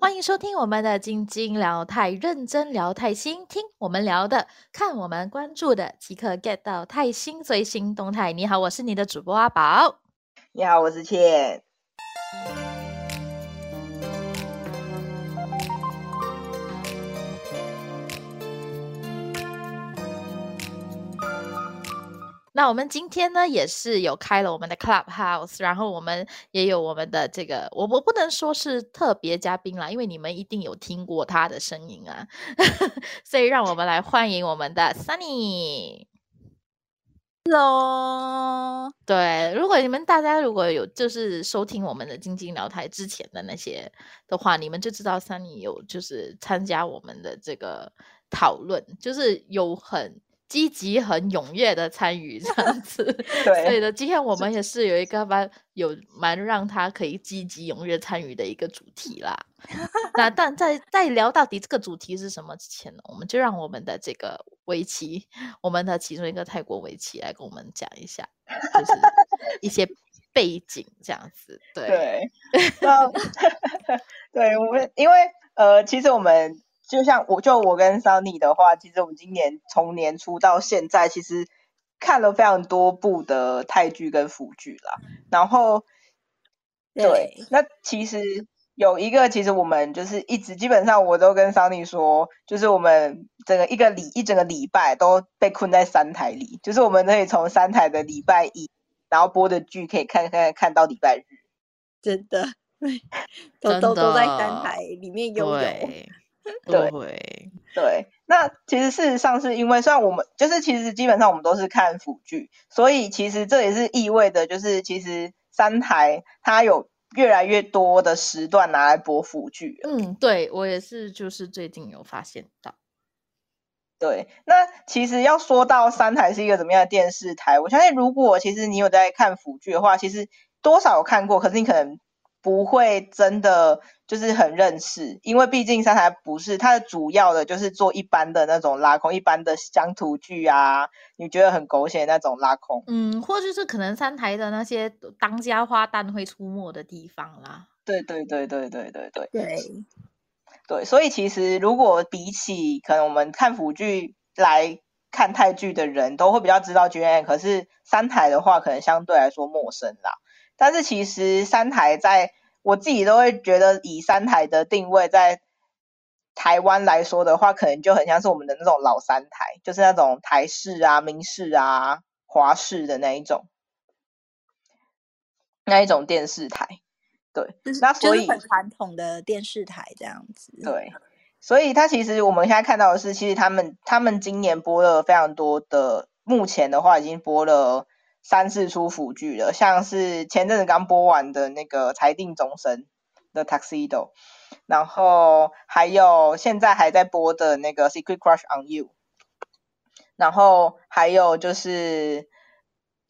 欢迎收听我们的晶晶聊泰认真聊泰新，听我们聊的，看我们关注的，即刻 get 到泰新最新动态。你好，我是你的主播阿宝。你好，我是倩。那我们今天呢，也是有开了我们的 Clubhouse，然后我们也有我们的这个，我我不能说是特别嘉宾啦，因为你们一定有听过他的声音啊，所以让我们来欢迎我们的 Sunny。Hello，对，如果你们大家如果有就是收听我们的晶晶聊台之前的那些的话，你们就知道 Sunny 有就是参加我们的这个讨论，就是有很。积极很踊跃的参与这样子，对，所以呢，今天我们也是有一个蛮有蛮让他可以积极踊跃参与的一个主题啦。那但在在聊到底这个主题是什么之前呢，我们就让我们的这个围棋，我们的其中一个泰国围棋来跟我们讲一下，就是一些背景这样子。对，对，我们因为呃，其实我们。就像我就我跟 Sunny 的话，其实我们今年从年初到现在，其实看了非常多部的泰剧跟腐剧啦。然后，对，那其实有一个，其实我们就是一直基本上我都跟 Sunny 说，就是我们整个一个礼一整个礼拜都被困在三台里，就是我们可以从三台的礼拜一，然后播的剧可以看看看到礼拜日，真的，都都都在三台里面拥有。对对，那其实事实上是因为，虽然我们就是其实基本上我们都是看腐剧，所以其实这也是意味着，就是其实三台它有越来越多的时段拿来播腐剧。嗯，对我也是，就是最近有发现到。对，那其实要说到三台是一个怎么样的电视台，我相信如果其实你有在看腐剧的话，其实多少有看过，可是你可能。不会真的就是很认识，因为毕竟三台不是它的主要的，就是做一般的那种拉空，一般的乡土剧啊，你觉得很狗血那种拉空，嗯，或就是可能三台的那些当家花旦会出没的地方啦。对对对对对对对对对，所以其实如果比起可能我们看腐剧来看泰剧的人都会比较知道 G N，可是三台的话可能相对来说陌生啦。但是其实三台在我自己都会觉得，以三台的定位在台湾来说的话，可能就很像是我们的那种老三台，就是那种台式啊、明式啊、华式的那一种，那一种电视台。对，那所以很传统的电视台这样子。对，所以它其实我们现在看到的是，其实他们他们今年播了非常多的，目前的话已经播了。三四出腐剧了，像是前阵子刚播完的那个《裁定终身》的 Tuxedo，然后还有现在还在播的那个《Secret Crush on You》，然后还有就是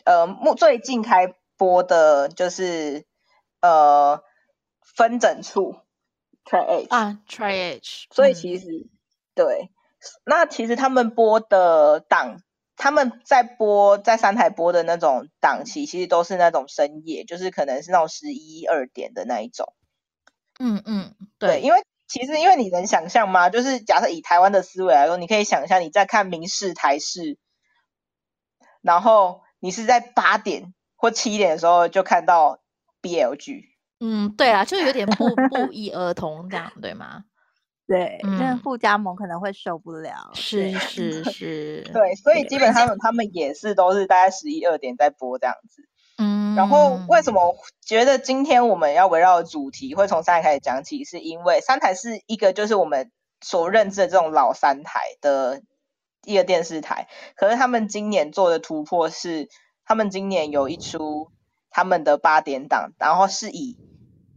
呃，目最近开播的就是呃分诊处 Try H 啊 Try H，所以其实对，那其实他们播的档。他们在播在三台播的那种档期，其实都是那种深夜，就是可能是那种十一二点的那一种。嗯嗯，对，因为其实因为你能想象吗？就是假设以台湾的思维来说，你可以想象你在看明视台视，然后你是在八点或七点的时候就看到 BL 剧。嗯，对啊，就有点不 不一儿童这样，对吗？对，那富加盟可能会受不了。是是是，对，所以基本上他们也是都是大概十一二点在播这样子。嗯，然后为什么觉得今天我们要围绕主题会从三台开始讲起？是因为三台是一个就是我们所认知的这种老三台的一个电视台，可是他们今年做的突破是，他们今年有一出他们的八点档，然后是以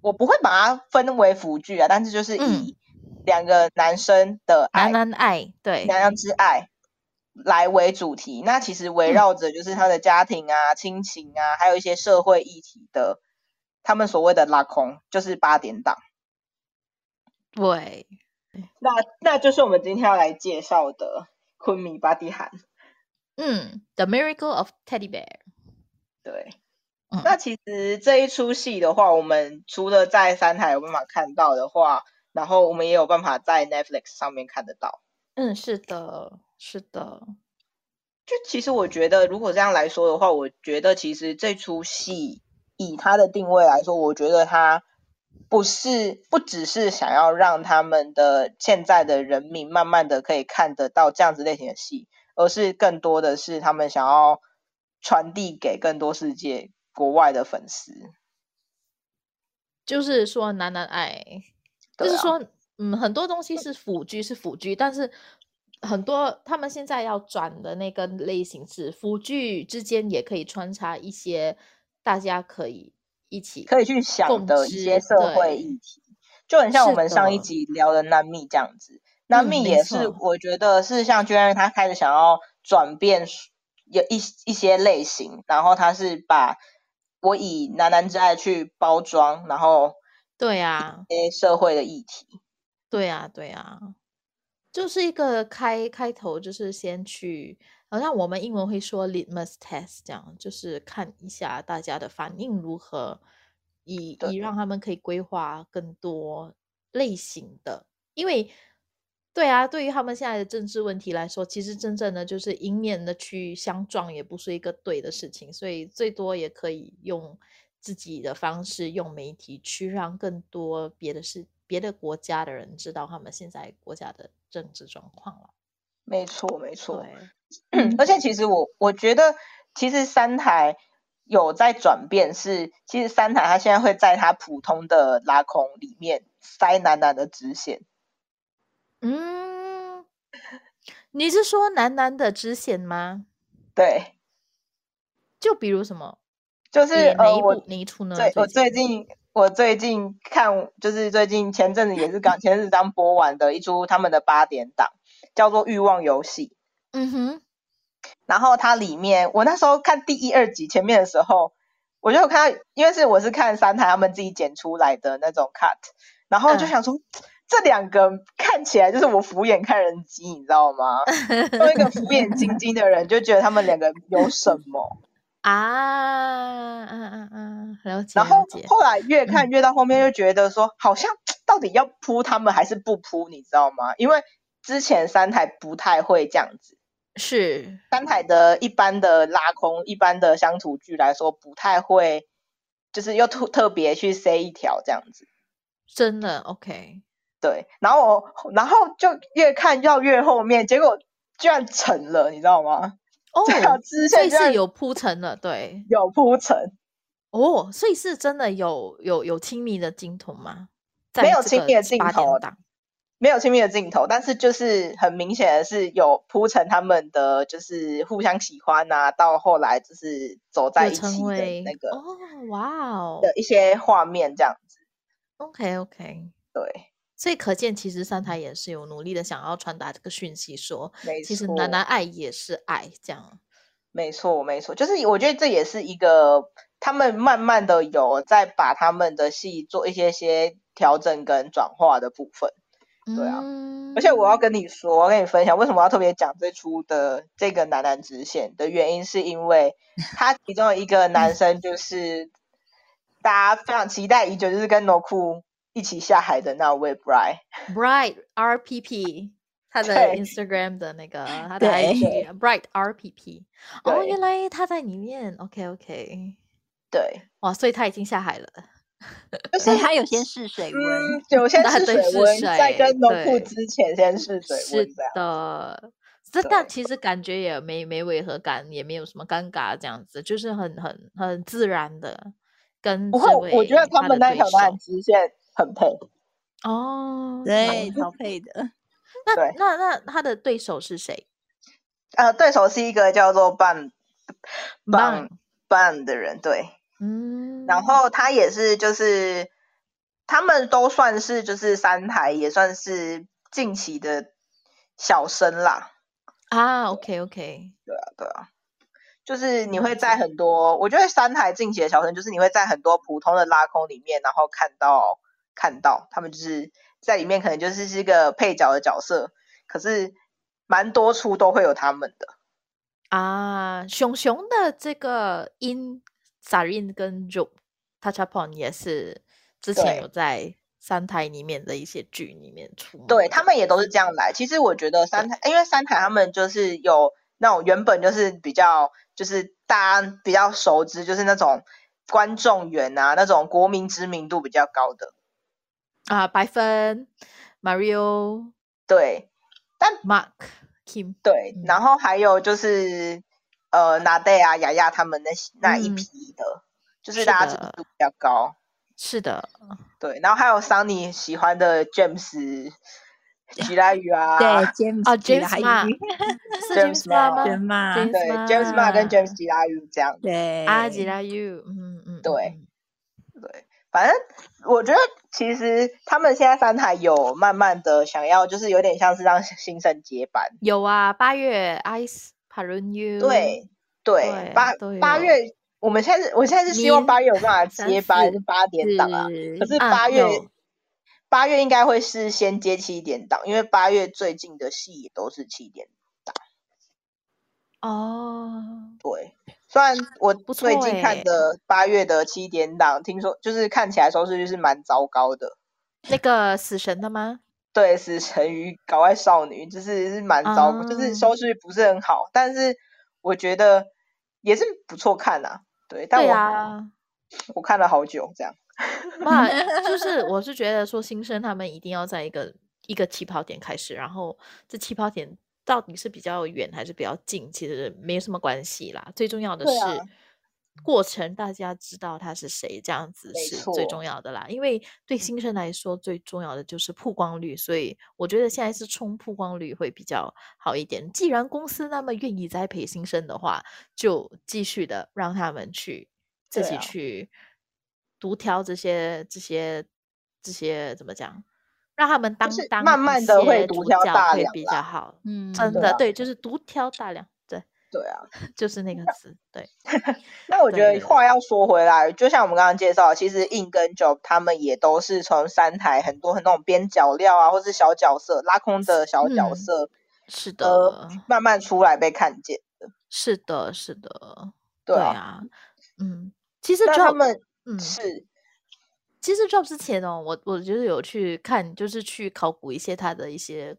我不会把它分为辅剧啊，但是就是以。两个男生的爱，男人爱，对，两人之爱来为主题。那其实围绕着就是他的家庭啊、亲情啊，还有一些社会议题的，他们所谓的拉空，就是八点档。对，那那就是我们今天要来介绍的昆明巴蒂罕。嗯，The Miracle of Teddy Bear。对，那其实这一出戏的话，我们除了在三台有办法看到的话。然后我们也有办法在 Netflix 上面看得到。嗯，是的，是的。就其实我觉得，如果这样来说的话，我觉得其实这出戏以它的定位来说，我觉得它不是不只是想要让他们的现在的人民慢慢的可以看得到这样子类型的戏，而是更多的是他们想要传递给更多世界国外的粉丝。就是说男男爱，就是说，嗯，很多东西是辅剧是辅剧，但是很多他们现在要转的那个类型是辅剧之间也可以穿插一些大家可以一起可以去想的一些社会议题，就很像我们上一集聊的难蜜这样子。难嗯没蜜也是，我觉得是像居然他开始想要转变有一一些类型，然后他是把我以男男之爱去包装，然后对啊，一些社会的议题。对啊，对啊，就是一个开开头，就是先去，好像我们英文会说 litmus test 这样，就是看一下大家的反应如何，以以让他们可以规划更多类型的，因为对啊，对于他们现在的政治问题来说，其实真正的就是迎面的去相撞，也不是一个对的事情，所以最多也可以用自己的方式，用媒体去让更多别的事、别的国家的人知道他们现在国家的政治状况了。没错，没错。而且其实我我觉得，其实三台有在转变是，其实三台它现在会在它普通的拉空里面塞男男的支线。嗯，你是说男男的支线吗？对，就比如什么？就是哪呃，我哪一出呢？最我最近近我最近看，就是最近前阵子也是刚 前阵子刚播完的一出他们的八点档，叫做《欲望游戏》。嗯哼，然后它里面，我那时候看第一、二集前面的时候，我就有看到，因为是我是看三台他们自己剪出来的那种 cut，然后就嗯想说、这两个看起来就是我俯眼看人机，你知道吗？作为一个俯眼晶晶的人，就觉得他们两个有什么。啊，嗯嗯嗯，了解然后。后来越看越到后面，就觉得说好像到底要扑他们还是不扑，你知道吗？因为之前三台不太会这样子。是，三台的一般的拉空、一般的乡土剧来说，不太会，就是又特特别去塞一条这样子。真的 OK。对，然后我，然后就越看到越后面，结果居然成了，你知道吗？哦，所以是有铺陈的，对。有铺陈，哦，所以是真的有有有亲密的镜头吗？在没有这个亲密的镜头档没有亲密的镜头，但是就是很明显的是有铺陈他们的就是互相喜欢啊，到后来就是走在有一起的那个哦，哇哦的一些画面这样子。，OK OK，对，所以可见其实三台也是有努力的想要传达这个讯息说，没其实错男男爱也是爱，这样。没错，没错，就是我觉得这也是一个他们慢慢的有在把他们的戏做一些些调整跟转化的部分。对啊嗯而且我要跟你说，我要跟你分享为什么要特别讲这出的这个男男直线的原因，是因为 他其中一个男生就是大家非常期待已久，就是跟 No 库一起下海的那位 Bright，Bright RPP，他的 Instagram 的那个 他的 IG Bright RPP，哦，原来他在里面，OK OK，对，哇，所以他已经下海了，就是所以他有先试水温，嗯，有先试 水温，在水跟农户之前先试水是温是。的。这但其实感觉也没没违和感，也没有什么尴尬，这样子就是很很很自然的跟不过这位我觉得他们那条男手支线很配。哦，对，超配的。那那那他的对手是谁？呃，对手是一个叫做 Ban Ban Ban 的人，对。嗯，然后他也是，就是他们都算是就是三台，也算是近期的小生啦。啊，OK OK，对啊，对啊，就是你会在很多，我觉得三台近期的小生，就是你会在很多普通的拉空里面，然后看到看到他们就是在里面，可能就是是一个配角的角色，可是蛮多处都会有他们的。啊，熊熊的这个音 Sarin 跟 Jo Touchupon 也是之前有在三台里面的一些剧里面出。对他们也都是这样来。其实我觉得三台，因为三台他们就是有那种原本就是比较就是大家比较熟知，就是那种观众缘啊，那种国民知名度比较高的。啊，白分、Mario、对但 Mark、Kim，对，嗯。然后还有就是呃拿戴啊、雅雅他们那那一嗯。批的，就是是大家知名度比较高。是的，对，然后还有桑尼喜欢的 James、吉拉宇啊，对，James 哦，James 吗？James Ma？James 对 James Ma 跟 James 吉拉宇这样。对。啊，吉拉 You，嗯嗯，对嗯，对，反正我觉得其实他们现在三台有慢慢的想要，就是有点像是让新生接班。有啊，八月 Ice Parun You，对对对，八八月，我们现在是，我现在是希望八月有办法接班，八点档啊。可是啊八月有八月应该会是先接七点档，因为八月最近的戏也都是七点档。哦，对，虽然我最近看欸的八月的七点档，听说就是看起来收视率是蛮糟糕的。那个死神的吗？对，死神与搞怪少女就是是蛮糟糕，就是啊收视率不是很好，但是我觉得也是不错看啊。对，但对我、啊，我看了好久这样。那就是 我是觉得说新生他们一定要在一个一个起跑点开始，然后这起跑点到底是比较远还是比较近，其实没什么关系啦。最重要的是、啊过程，大家知道他是谁，这样子是最重要的啦。因为对新生来说，最重要的就是曝光率，所以我觉得现在是冲曝光率会比较好一点。既然公司那么愿意栽培新生的话，就继续的让他们去自己去独挑这些这些这些怎么讲，让他们当是当一慢慢的会些主独挑角会比大梁比较好。嗯，真的对啊对就是独挑大梁，对，对啊，就是那个词，对，那我觉得话要说回来，就像我们刚刚介绍，其实 In 跟 Job 他们也都是从三台很多很那种边角料啊，或是小角色拉空的小角嗯色，是的，呃，慢慢出来被看见的。是的，是的，对啊，啊，嗯，其实他们嗯是其实照之前哦，我我就是有去看，就是去考古一些他的一些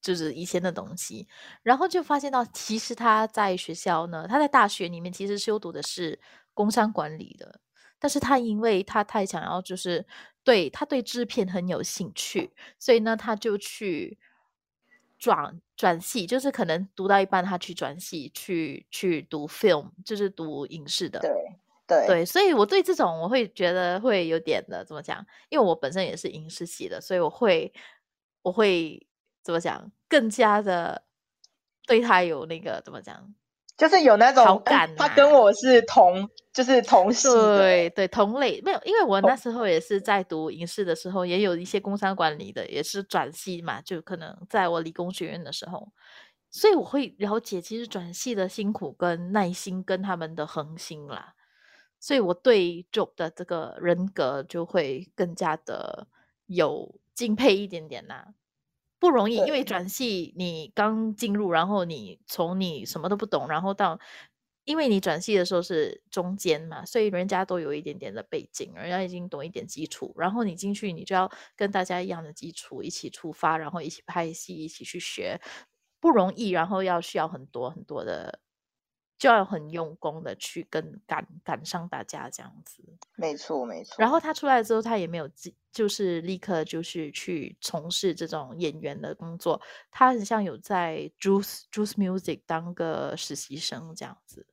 就是以前的东西，然后就发现到，其实他在学校呢，他在大学里面其实修读的是工商管理的，但是他因为他太想要就是对他对制片很有兴趣，所以呢，他就去转转系，就是可能读到一半，他去转系去去读 film，就是读影视的。对对对，所以我对这种我会觉得会有点的怎么讲？因为我本身也是影视系的，所以我会我会怎么讲？更加的对他有那个怎么讲？就是有那种好感他跟我是同就是同系，对对，同类没有，因为我那时候也是在读影视的时候，也有一些工商管理的，也是转系嘛，就可能在我理工学院的时候，所以我会了解其实转系的辛苦跟耐心跟他们的恒心啦，所以我对 Job 的这个人格就会更加的有敬佩一点点啦。不容易，因为转系你刚进入，然后你从你什么都不懂，然后到，因为你转系的时候是中间嘛，所以人家都有一点点的背景，人家已经懂一点基础，然后你进去，你就要跟大家一样的基础一起出发，然后一起拍戏，一起去学，不容易，然后要需要很多很多的，就要很用功的去跟赶赶上大家这样子。没错没错。然后他出来之后，他也没有自就是立刻就是去从事这种演员的工作，他很像有在 Juice Juice Music 当个实习生这样子，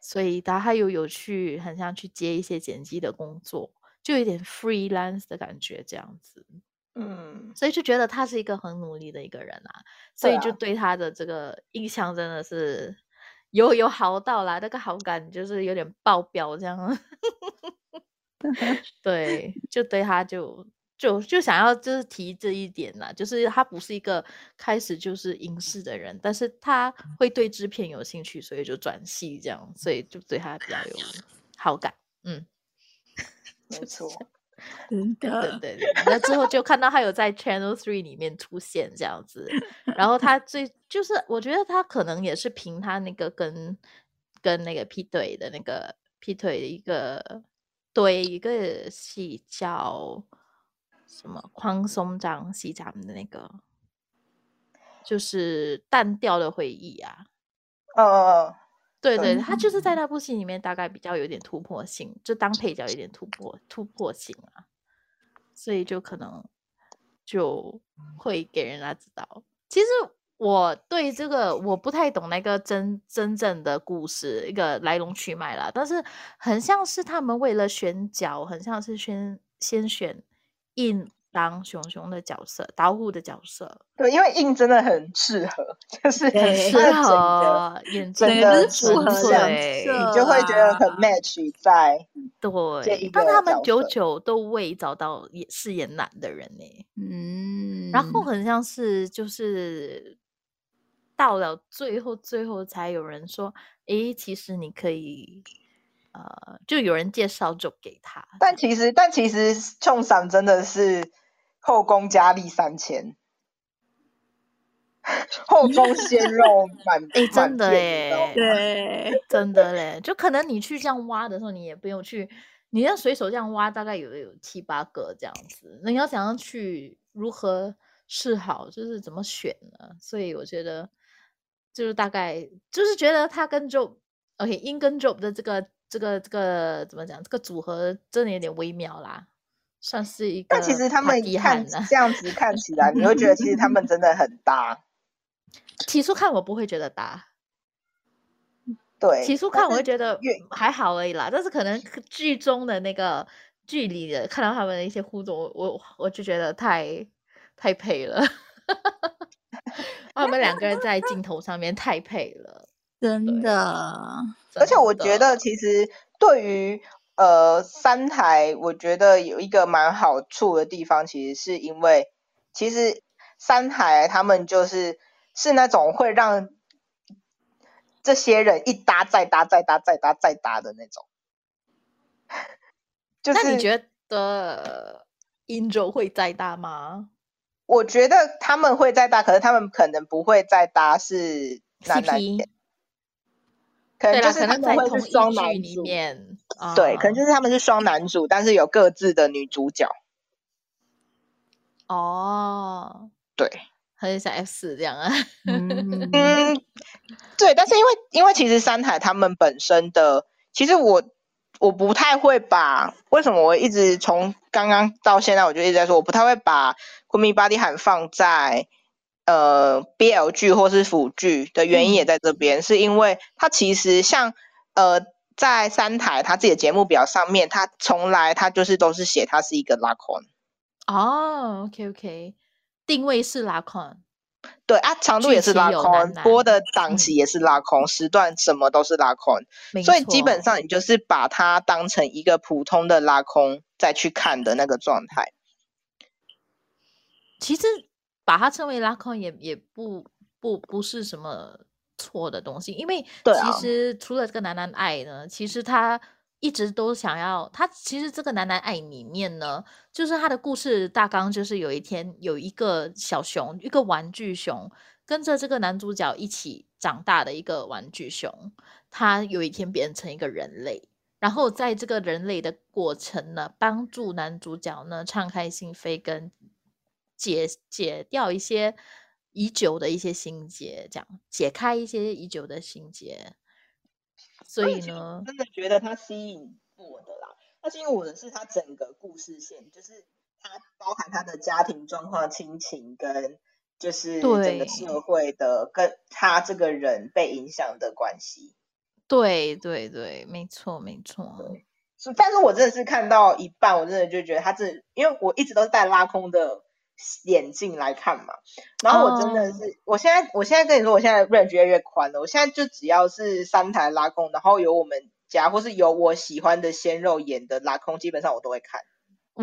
所以他还有有去很像去接一些剪辑的工作，就有点 freelance 的感觉这样子。嗯，所以就觉得他是一个很努力的一个人啊，所以就对他的这个印象真的是有有好到啦，那个好感就是有点爆表这样。对，就对他就就就想要就是提这一点啦，就是他不是一个开始就是影视的人，但是他会对制片有兴趣，所以就转系这样，所以就对他比较有好感。嗯，没错。真对的，对对，那之后就看到他有在 Channel Three 里面出现这样子，然后他最就是我觉得他可能也是凭他那个跟跟那个劈腿的那个劈腿的一个对一个戏叫什么宽松张西咱们的那个，就是淡调的回忆啊。嗯嗯嗯，对对，对他就是在那部戏里面大概比较有点突破性，就当配角有点突破突破性啊，所以就可能就会给人家知道。其实我对这个我不太懂那个真真正的故事一个来龙去脉啦，但是很像是他们为了选角，很像是先先选印当熊熊的角色，导护的角色，对，因为印真的很适合，就是很适，合眼睛整个很组合纯像粹色你就会觉得很。啊 match 在这对，但他们久久都未找到演饰演男的人呢、嗯，然后很像是就是到了最后，最后才有人说，诶，其实你可以，呃，就有人介绍就给他，但其实，但其实冲赏真的是后宫佳丽三千，后宫鲜肉满诶，真满的片你知道吗诶，对，真的嘞，就可能你去这样挖的时候，你也不用去，你要随手这样挖，大概有有七八个这样子。那你要怎样去如何是好，就是怎么选呢？所以我觉得，就是大概就是觉得他跟 Job，OK，、英跟 Job 的这个这个这个怎么讲，这个组合真的有点微妙啦，算是一个但其实他们遗看。这样子看起来，你会觉得其实他们真的很搭。起初看我不会觉得搭，对，起初看我会觉得越还好而已啦，但是可能可剧中的那个剧里的看到他们的一些互动，我我我就觉得太太配了，他们两个人在镜头上面太配了，真的，而且我觉得其实对于呃三台，我觉得有一个蛮好处的地方，其实是因为其实三台他们就是是那种会让这些人一搭再搭再搭再搭再搭的那种。就是那你觉得 Angel 会再搭吗？我觉得他们会再搭，可是他们可能不会再搭是男男 CP，可能，就是他们会双男剧里主。面，对，可能就啊是他们是双男主，但是有各自的女主角。哦，对，很像 F 四这样啊，嗯，嗯，对，但是因为因为其实三台他们本身的，其实我我不太会把为什么我一直从刚刚到现在我就一直在说，我不太会把《昆明巴蒂喊》放在呃 BL 剧或是腐剧的原因也嗯在这边，是因为它其实像呃在三台他自己的节目表上面，他从来他就是都是写他是一个拉 con。哦，OK OK，定位是拉款。对啊，长度也是拉空，播的档嗯期也是拉空，时段什么都是拉空，所以基本上你就是把它当成一个普通的拉空再去看的那个状态。其实把它称为拉空也也不不不是什么错的东西，因为其实除了这个男男爱呢，其实他一直都想要，他其实这个男男爱里面呢，就是他的故事大纲就是有一天有一个小熊，一个玩具熊，跟着这个男主角一起长大的一个玩具熊，他有一天变成一个人类。然后在这个人类的过程呢，帮助男主角呢敞开心扉，跟解解掉一些已久的一些心结，这样解开一些已久的心结。所以呢，真的觉得他吸引我的啦，它吸引我的是他整个故事线，就是它包含他的家庭状况、亲情跟就是整个社会的跟他这个人被影响的关系。对对对，没错没错，是，但是我真的是看到一半，我真的就觉得他这，因为我一直都是带拉空的眼镜来看嘛，然后我真的哦是，我现在我现在跟你说，我现在 range 越来越宽了，我现在就只要是三台拉空，然后有我们家或是有我喜欢的鲜肉演的拉空，基本上我都会看。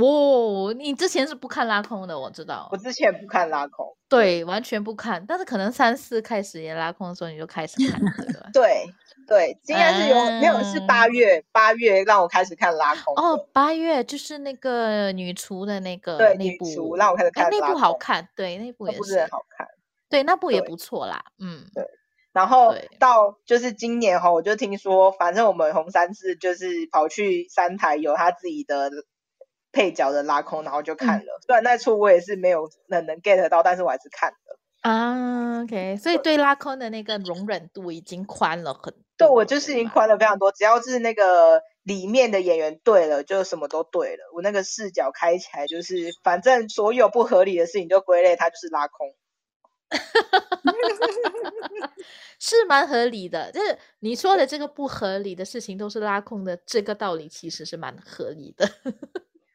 哦，你之前是不看拉空的，我知道我，之前不看拉空，对，完全不看，但是可能三四开始也拉空的时候，你就开始看这个。对 对，今天是有、没有是八月八月让我开始看拉空哦，八月就是那个女厨的那个对那部，女厨让我开始哎，看拉那部好看，对，那部也是，好看。对，那部也不错啦，嗯，对然后到就是今年哈，我就听说，反正我们红三四就是跑去三台有他自己的配角的拉空，然后就看嗯了。虽然那出我也是没有能能 get 到，但是我还是看了。啊，OK，所以对拉空的那个容忍度已经宽了很多。对我就是已经宽了非常多，只要是那个里面的演员对了，就什么都对了。我那个视角开起来，就是反正所有不合理的事情就归类它就是拉空。是蛮合理的，就是你说的这个不合理的事情都是拉空的，这个道理其实是蛮合理的。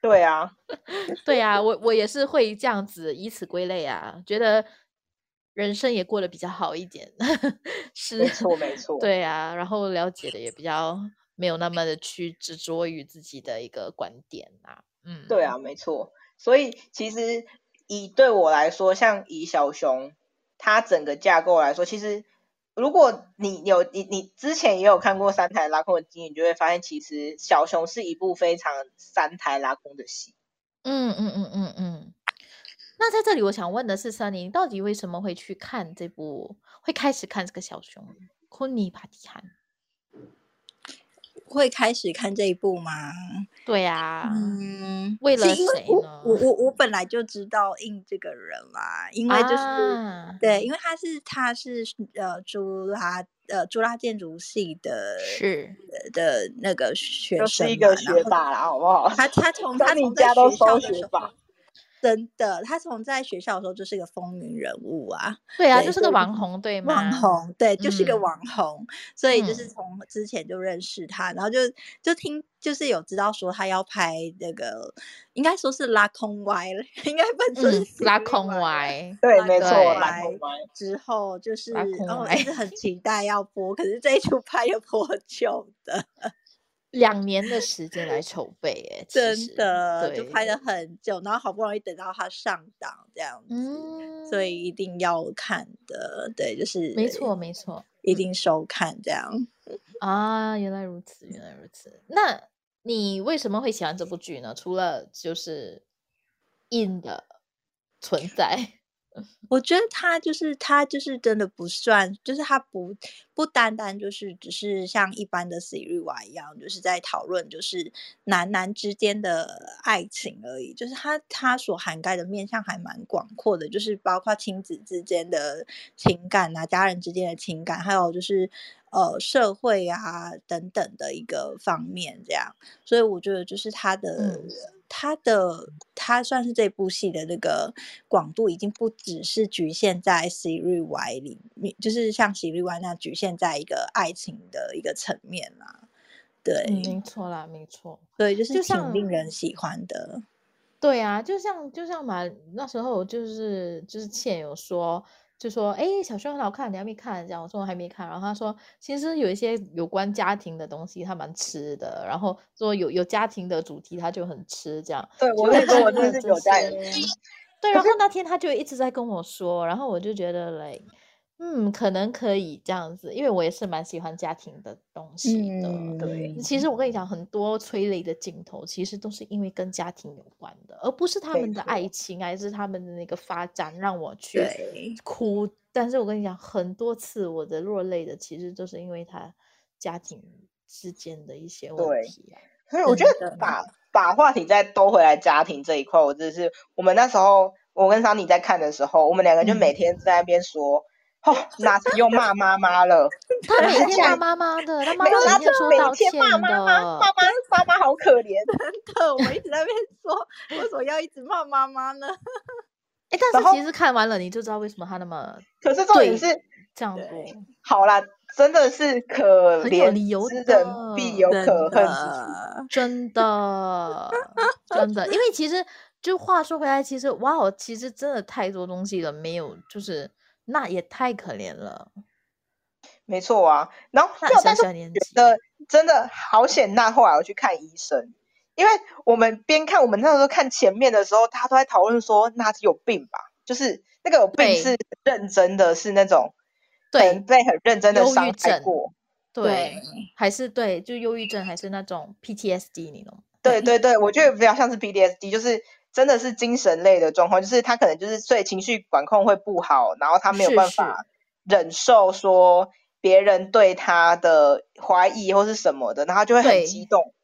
对啊，对啊，我我也是会这样子以此归类啊，觉得人生也过得比较好一点，是没错没错。对啊，然后了解的也比较没有那么的去执着于自己的一个观点啊，嗯，对啊，没错。所以其实以对我来说，像以小熊它整个架构来说，其实如果你有你你之前也有看过三台拉空的经验，你就会发现，其实小熊是一部非常三台拉空的戏。嗯嗯嗯嗯嗯。那在这里，我想问的是，Sunny，你到底为什么会去看这部，会开始看这个小熊昆尼帕蒂汉？会开始看这一部吗？对呀、嗯，为了因为谁呢我我我我本来就知道印这个人啦，因为就是、啊对，因为他是他是呃朱拉呃朱拉建筑系的是的那个学生就，是一个学霸啦，好不好？他他从 他从家都学校收的时候学霸，真的，他从在学校的时候就是一个风云人物啊，对啊，对就是个网红，对吗？网红，对，就是个？嗯。网红，所以就是。嗯从之前就认识他，然后就就听就是有知道说他要拍那个，应该说是拉空歪了，应该不能说嗯是，拉空歪，对，拉没错，对拉空歪。之后就是然后哦，歪一直很。期待要播，可是这一出拍又 颇久的，两年的时间来筹备，哎，真的就拍了很久，然后好不容易等到他上档这样子，嗯，所以一定要看的，对，就是没错没错一定收看这样。啊，原来如此，原来如此。那你为什么会喜欢这部剧呢？除了就是印的存在，我觉得他就是他就是真的不算，就是他不不单单就是只是像一般的 Siri 娃一样，就是在讨论就是男男之间的爱情而已，就是他他所涵盖的面向还蛮广阔的，就是包括亲子之间的情感啊，家人之间的情感，还有就是呃社会啊等等的一个方面这样，所以我觉得就是他的。他的他算是这部戏的那个广度，已经不只是局限在 Siri Y 里面，就是像 Siri Y 那样局限在一个爱情的一个层面啦。对，嗯，没错啦，没错。对就是挺令人喜欢的。对啊，就像就像嘛，那时候就是就是倩有说，就说哎，诶小说很好看，你还没看？这样我说我还没看，然后他说其实有一些有关家庭的东西他蛮吃的，然后说有有家庭的主题他就很吃这样。对我就跟你说，我真的是有在些对，然后那天他就一直在跟我说，然后我就觉得嘞，嗯，可能可以这样子，因为我也是蛮喜欢家庭的东西的。嗯，对其实我跟你讲，很多催泪的镜头其实都是因为跟家庭有关的，而不是他没们的错爱情，还是他们的那个发展让我去对哭。但是我跟你讲，很多次我的落泪的，其实都是因为他家庭之间的一些问对题啊。所以我觉真的得把把话题再兜回来家庭这一块，我真的是我们那时候我跟桑尼在看的时候，我们两个就嗯每天在那边说，哦，哪次又骂妈妈了？他每天骂妈妈的，他妈，妈他每天说道每天歉骂妈妈，妈。妈妈妈好可怜。真的，我一直在那边说，为什么要一直骂妈妈呢？哎，但是其实看完了你就知道为什么他那么可是重点是，这样子。好啦，真的是可怜由之人必有可恨之处。真的，真的，因为其实就话说回来，其实哇哦，其实真的太多东西了，没有，就是那也太可怜了。没错啊，然后那就但是我小小年纪，觉得真的好险，那后来我去看医生，因为我们边看，我们那时候看前面的时候，大家都在讨论说那是有病吧，就是那个有病是认真的，是那种可对能被很认真的伤害症过。对，还是对，就忧郁症，还是那种 PTSD 那种。对对对，我觉得比较像是 PTSD，就是真的是精神类的状况，就是他可能就是所以情绪管控会不好，然后他没有办法忍受说别人对他的怀疑或是什么的，然后他就会很激动。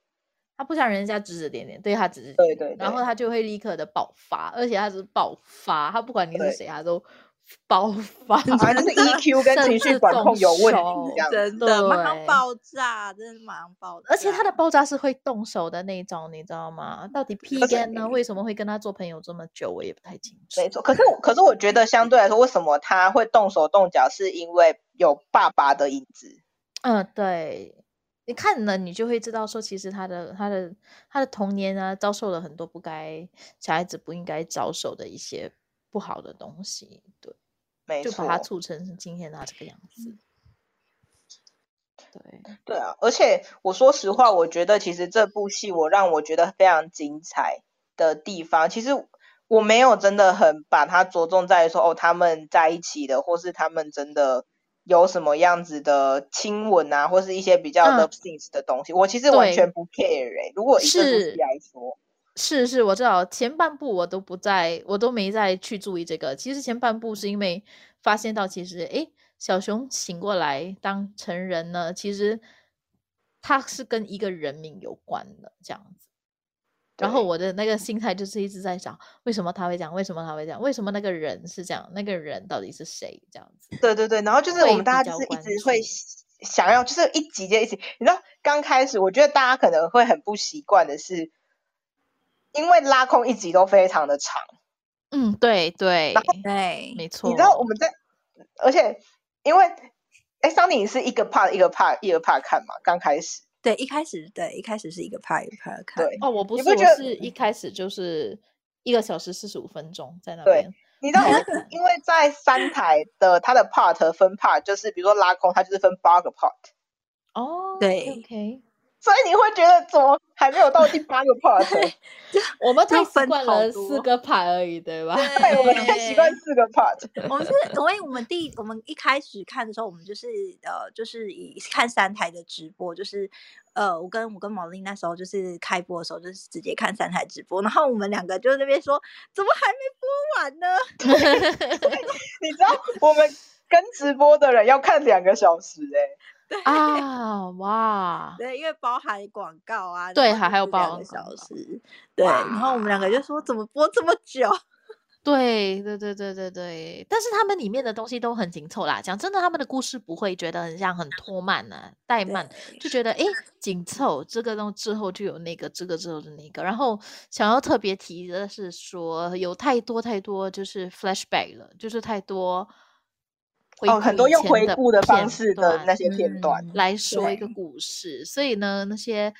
他不想人家指指点点，对他指指对对点点，然后他就会立刻的爆发，而且他是爆发，他不管你是谁，他都爆发，反正就是 EQ 跟情绪管控有问题这样子。真的马上爆炸，真的马上爆炸。而且他的爆炸是会动手的那种，你知道吗？到底 P 可是 Gan 呢为什么会跟他做朋友这么久，我也不太清楚。没错，可是我可是我觉得相对来说，为什么他会动手动脚，是因为有爸爸的影子。嗯，对，你看了，你就会知道说，其实他的他的他的童年啊，遭受了很多不该小孩子不应该遭受的一些不好的东西，对，没错，就把他促成是今天他这个样子。对，对啊，而且我说实话，我觉得其实这部戏我让我觉得非常精彩的地方，其实我没有真的很把它着重在说哦他们在一起的，或是他们真的有什么样子的亲吻啊，或是一些比较嗯 love scenes 的东西，我其实完全不 care 哎、如果以这部是戏来说，是是，我知道前半部我都不在，我都没再去注意这个。其实前半部是因为发现到，其实诶，小熊醒过来当成人呢，其实他是跟一个人名有关的这样子。然后我的那个心态就是一直在想，为什么他会这样？为什么他会这样？为什么那个人是这样？那个人到底是谁？这样子。对对对，然后就是我们大家就是一直会想要，就是一集接一集。你知道刚开始，我觉得大家可能会很不习惯的是，因为拉空一集都非常的长。嗯，对对，对，没错。你知道我们在，而且因为，哎，桑尼是一个 part 一个 part 一个 part 看嘛，刚开始，对，一开始对一开始是一个 part 一个 part 看，对，哦，我不是，我是一开始就是一个小时四十五分钟在那对边。你知道，因为因为在三台的它的 part 分 part 就是，比如说拉空，它就是分八个 part，哦，对，OK，所以你会觉得怎么还没有到第八个 part？我们太习惯了四个牌而已，对吧？对，我们太习惯四个 part。我们是，因为我们第我们一开始看的时候，我们就是呃，就是以看三台的直播，就是呃，我跟我跟毛利那时候就是开播的时候，就是直接看三台直播，然后我们两个就那边说，怎么还没播完呢？你知道我们跟直播的人要看两个小时哎、啊，哇，对，因为包含广告啊，对还还有包两个含小时，对，然后我们两个就说怎么播这么久？对对对对对对，但是他们里面的东西都很紧凑啦。讲真的，他们的故事不会觉得很像很拖慢呢、怠慢，就觉得诶紧凑，这个东之后就有那个，这个之后的那个。然后想要特别提的是说，有太多太多就是 flashback 了，就是太多回哦，顾很多用回顾的方片式的那些片段，嗯来说一个故事，所以呢，那些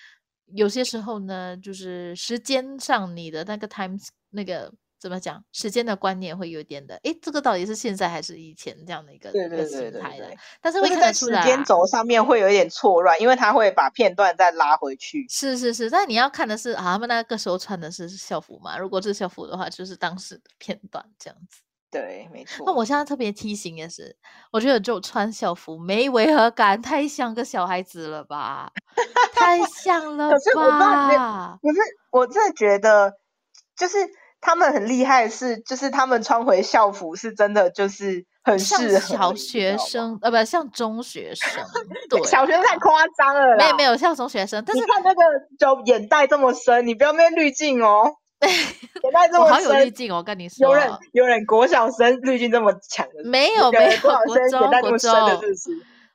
有些时候呢，就是时间上你的那个 time 那个怎么讲，时间的观念会有点的，诶，这个到底是现在还是以前这样的一个一个对对对心态的对对，但是会在时看得出来、啊。间轴上面会有一点错乱，因为他会把片段再拉回去。是是是，但你要看的是啊，他们那个时候穿的是校服嘛？如果是校服的话，就是当时的片段这样子。对，没错。那我现在特别提醒也是，我觉得就穿校服没违和感，太像个小孩子了吧？太像了可是我是我真的觉得，就是他们很厉害的是，就是他们穿回校服是真的就是很像适合小学生，呃，不像中学生，对，小学生太夸张了啦。没有没有像中学生，但是你看那个就眼袋这么深，你不要那边滤镜哦，眼袋这么我好有滤。镜，我跟你有人说，有人国小生滤镜这么强的，没有有没有人国中国中是是？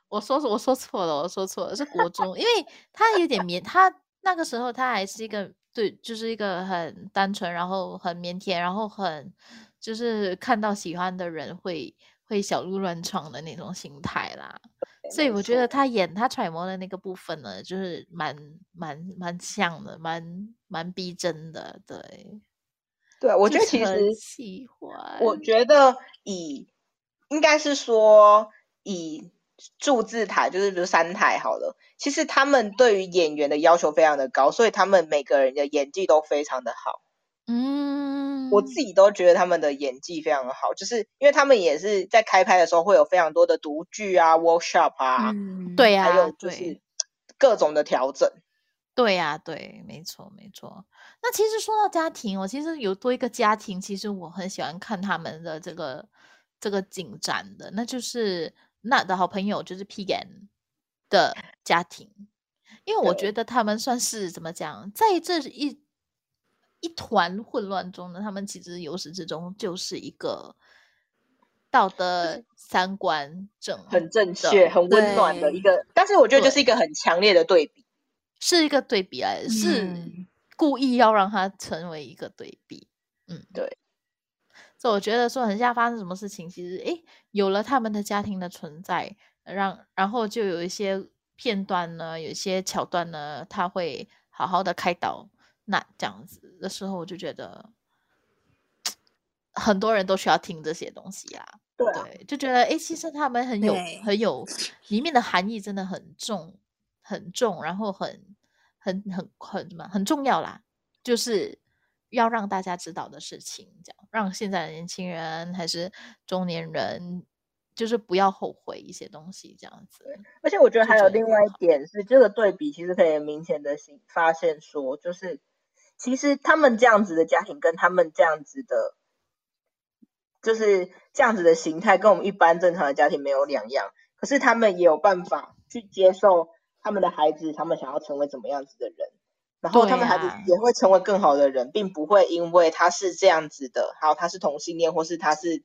我说我说错了，我说错了，是国中，因为他有点腼，他那个时候他还是一个对，就是一个很单纯，然后很腼腆，然后很就是看到喜欢的人会会小鹿乱撞的那种心态啦。所以我觉得他演他揣摩的那个部分呢，就是蛮蛮蛮像的，蛮蛮逼真的。对，对，我觉得其实喜欢。我觉得以应该是说以祝字台，就是比如三台好了，其实他们对于演员的要求非常的高，所以他们每个人的演技都非常的好。嗯，我自己都觉得他们的演技非常的好，就是因为他们也是在开拍的时候会有非常多的独剧啊、workshop 啊，嗯，对呀、还有就是各种的调整。对呀、对，没错，没错。那其实说到家庭，我其实有多一个家庭，其实我很喜欢看他们的这个这个进展的，那就是那的好朋友就是 Pigan 的家庭，因为我觉得他们算是怎么讲，在这一一团混乱中呢，他们其实由始至终就是一个道德三观正，很正确、很温暖的一个，但是我觉得就是一个很强烈的对比。是一个对比来的，是嗯故意要让它成为一个对比。嗯，对。所以我觉得说，很像发生什么事情，其实诶，有了他们的家庭的存在，让然后就有一些片段呢，有一些桥段呢，他会好好的开导那这样子的时候，我就觉得很多人都需要听这些东西啊。对啊对，就觉得诶，其实他们很有很有里面的含义真的很重很重，然后很很很很什么很重要啦，就是要让大家知道的事情，这样让现在的年轻人还是中年人，就是不要后悔一些东西，这样子。而且我觉得还有另外一点是，这个对比其实可以明显的发发现说，就是其实他们这样子的家庭跟他们这样子的，就是这样子的形态，跟我们一般正常的家庭没有两样。可是他们也有办法去接受他们的孩子，他们想要成为怎么样子的人，然后对他们孩子啊也会成为更好的人，并不会因为他是这样子的，还有他是同性恋，或是他是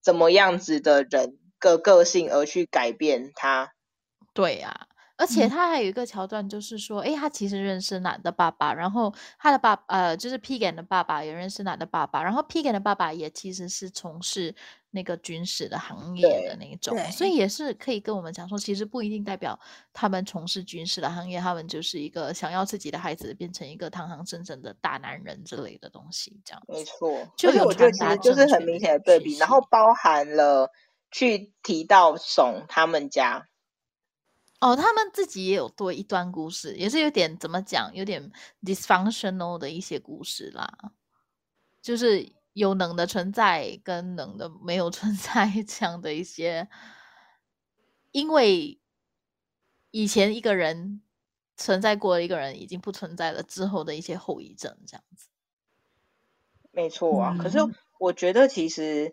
怎么样子的人个个性而去改变他。对呀、而且嗯。他还有一个桥段，就是说，诶，他其实认识男的爸爸，然后他的爸呃，就是 Pigan 的爸爸也认识男的爸爸，然后 Pigan 的爸爸也其实是从事那个军事的行业的那一种，所以。也是可以跟我们讲说，其实不一定代表他们从事军事的行业，他们就是一个想要自己的孩子变成一个堂堂正正的大男人之类的东西，这样。没错，就有我觉得传达其实就是很明显的对比，然后包含了去提到怂他们家，哦，他们自己也有多一段故事，也是有点怎么讲，有点 dysfunctional 的一些故事啦，就是有能的存在跟能的没有存 在这样的一些，因为以前一个人存在过的一个人已经不存在了之后的一些后遗症，这样子。没错啊。可是嗯我觉得其实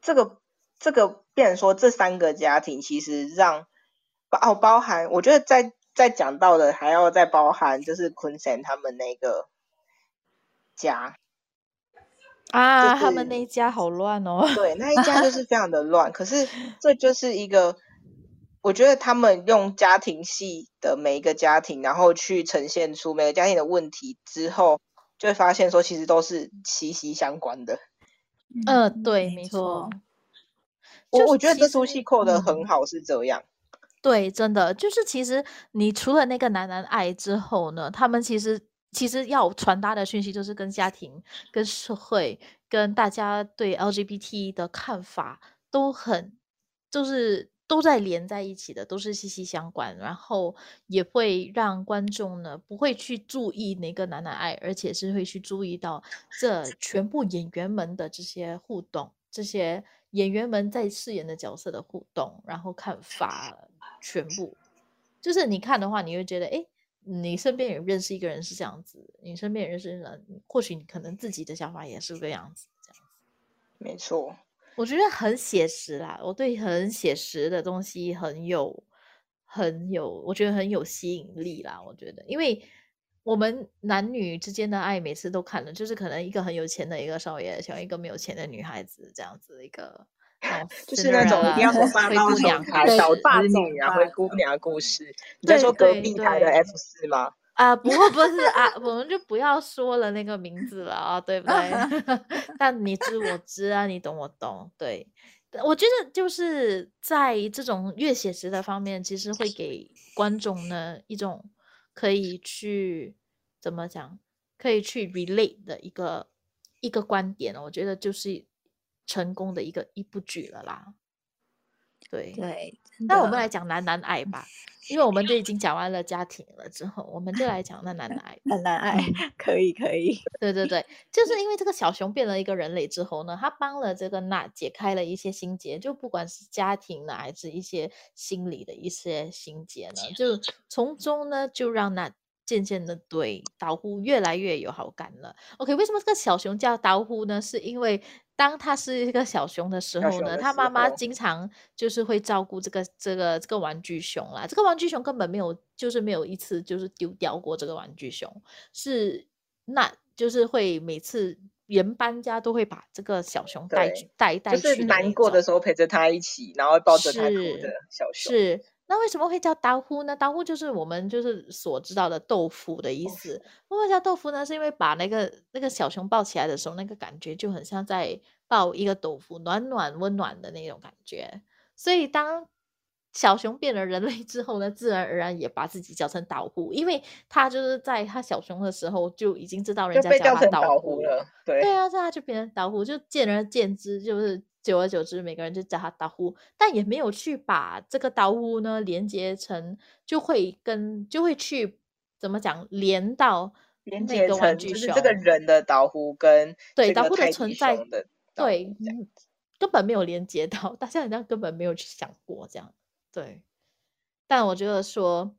这个这个变成说这三个家庭其实让包哦包含，我觉得在在讲到的还要再包含就是昆山他们那个家，啊，就他们那一家好乱哦。对，那一家就是非常的乱。可是这就是一个，我觉得他们用家庭系的每一个家庭，然后去呈现出每个家庭的问题之后，就会发现说其实都是息息相关的。嗯，对，没错。我我觉得这出戏扣的很嗯好，是这样。对，真的就是，其实你除了那个男男爱之后呢，他们其实其实要传达的讯息，就是跟家庭、跟社会、跟大家对 LGBT 的看法都很，就是都在连在一起的，都是息息相关。然后也会让观众呢不会去注意那个男男爱，而且是会去注意到这全部演员们的这些互动，这些演员们在饰演的角色的互动，然后看法全部，就是你看的话，你会觉得，哎，你身边也认识一个人是这样子，你身边也认识人，或许你可能自己的想法也是这个样子，这样子。没错，我觉得很写实啦，我对很写实的东西很有很有，我觉得很有吸引力啦。我觉得，因为我们男女之间的爱，每次都看了，就是可能一个很有钱的一个少爷，喜欢一个没有钱的女孩子，这样子一个，就是那种一定要什么霸灰道姑娘故总裁、小事霸织女啊、灰姑娘故事。你在说隔对壁台的 F 四吗？啊，不过不是啊，我们就不要说了那个名字了啊，对不对？但你知我知啊，你懂我懂，对。我觉得就是在这种越写实的方面，其实会给观众呢一种可以去怎么讲，可以去 relate 的一个一个观点，我觉得就是成功的一个一部剧了啦。对，对，那我们的来讲男男爱吧，因为我们都已经 讲完了家庭了之后，我们就来讲那男男爱。男男爱，可以可以，对对对，就是因为这个小熊变了一个人类之后呢，他帮了这个娜解开了一些心结，就不管是家庭呢，还是一些心理的一些心结呢，就从中呢就让娜渐渐的对岛呼越来越有好感了。OK，为什么这个小熊叫岛呼呢？是因为当它是一个小熊的时候呢，小熊的时他妈妈经常就是会照顾这个这个这个玩具熊啦。这个玩具熊根本没有就是没有一次就是丢掉过这个玩具熊，是那就是会每次原搬家都会把这个小熊带对去带带就是去难过的时候陪着他一起，然后抱着他哭的小熊。是，那为什么会叫刀呼呢？刀呼就是我们就是所知道的豆腐的意豆思。为什么叫豆腐呢？是因为把那个那个小熊抱起来的时候，那个感觉就很像在抱一个豆腐，暖暖温暖的那种感觉。所以当小熊变了人类之后呢，自然而然也把自己叫成岛呼，因为他就是在他小熊的时候就已经知道人家叫他叫成岛岛呼呼了，对对啊，这他就变成刀呼，就见而见之，就是久而久之，每个人就叫他导呼，但也没有去把这个导呼呢连接成，就会跟就会去怎么讲连到连接成，就是这个人的刀呼跟。对导呼的存在的对根本没有连接到，大家好像根本没有去想过这样，对。但我觉得说，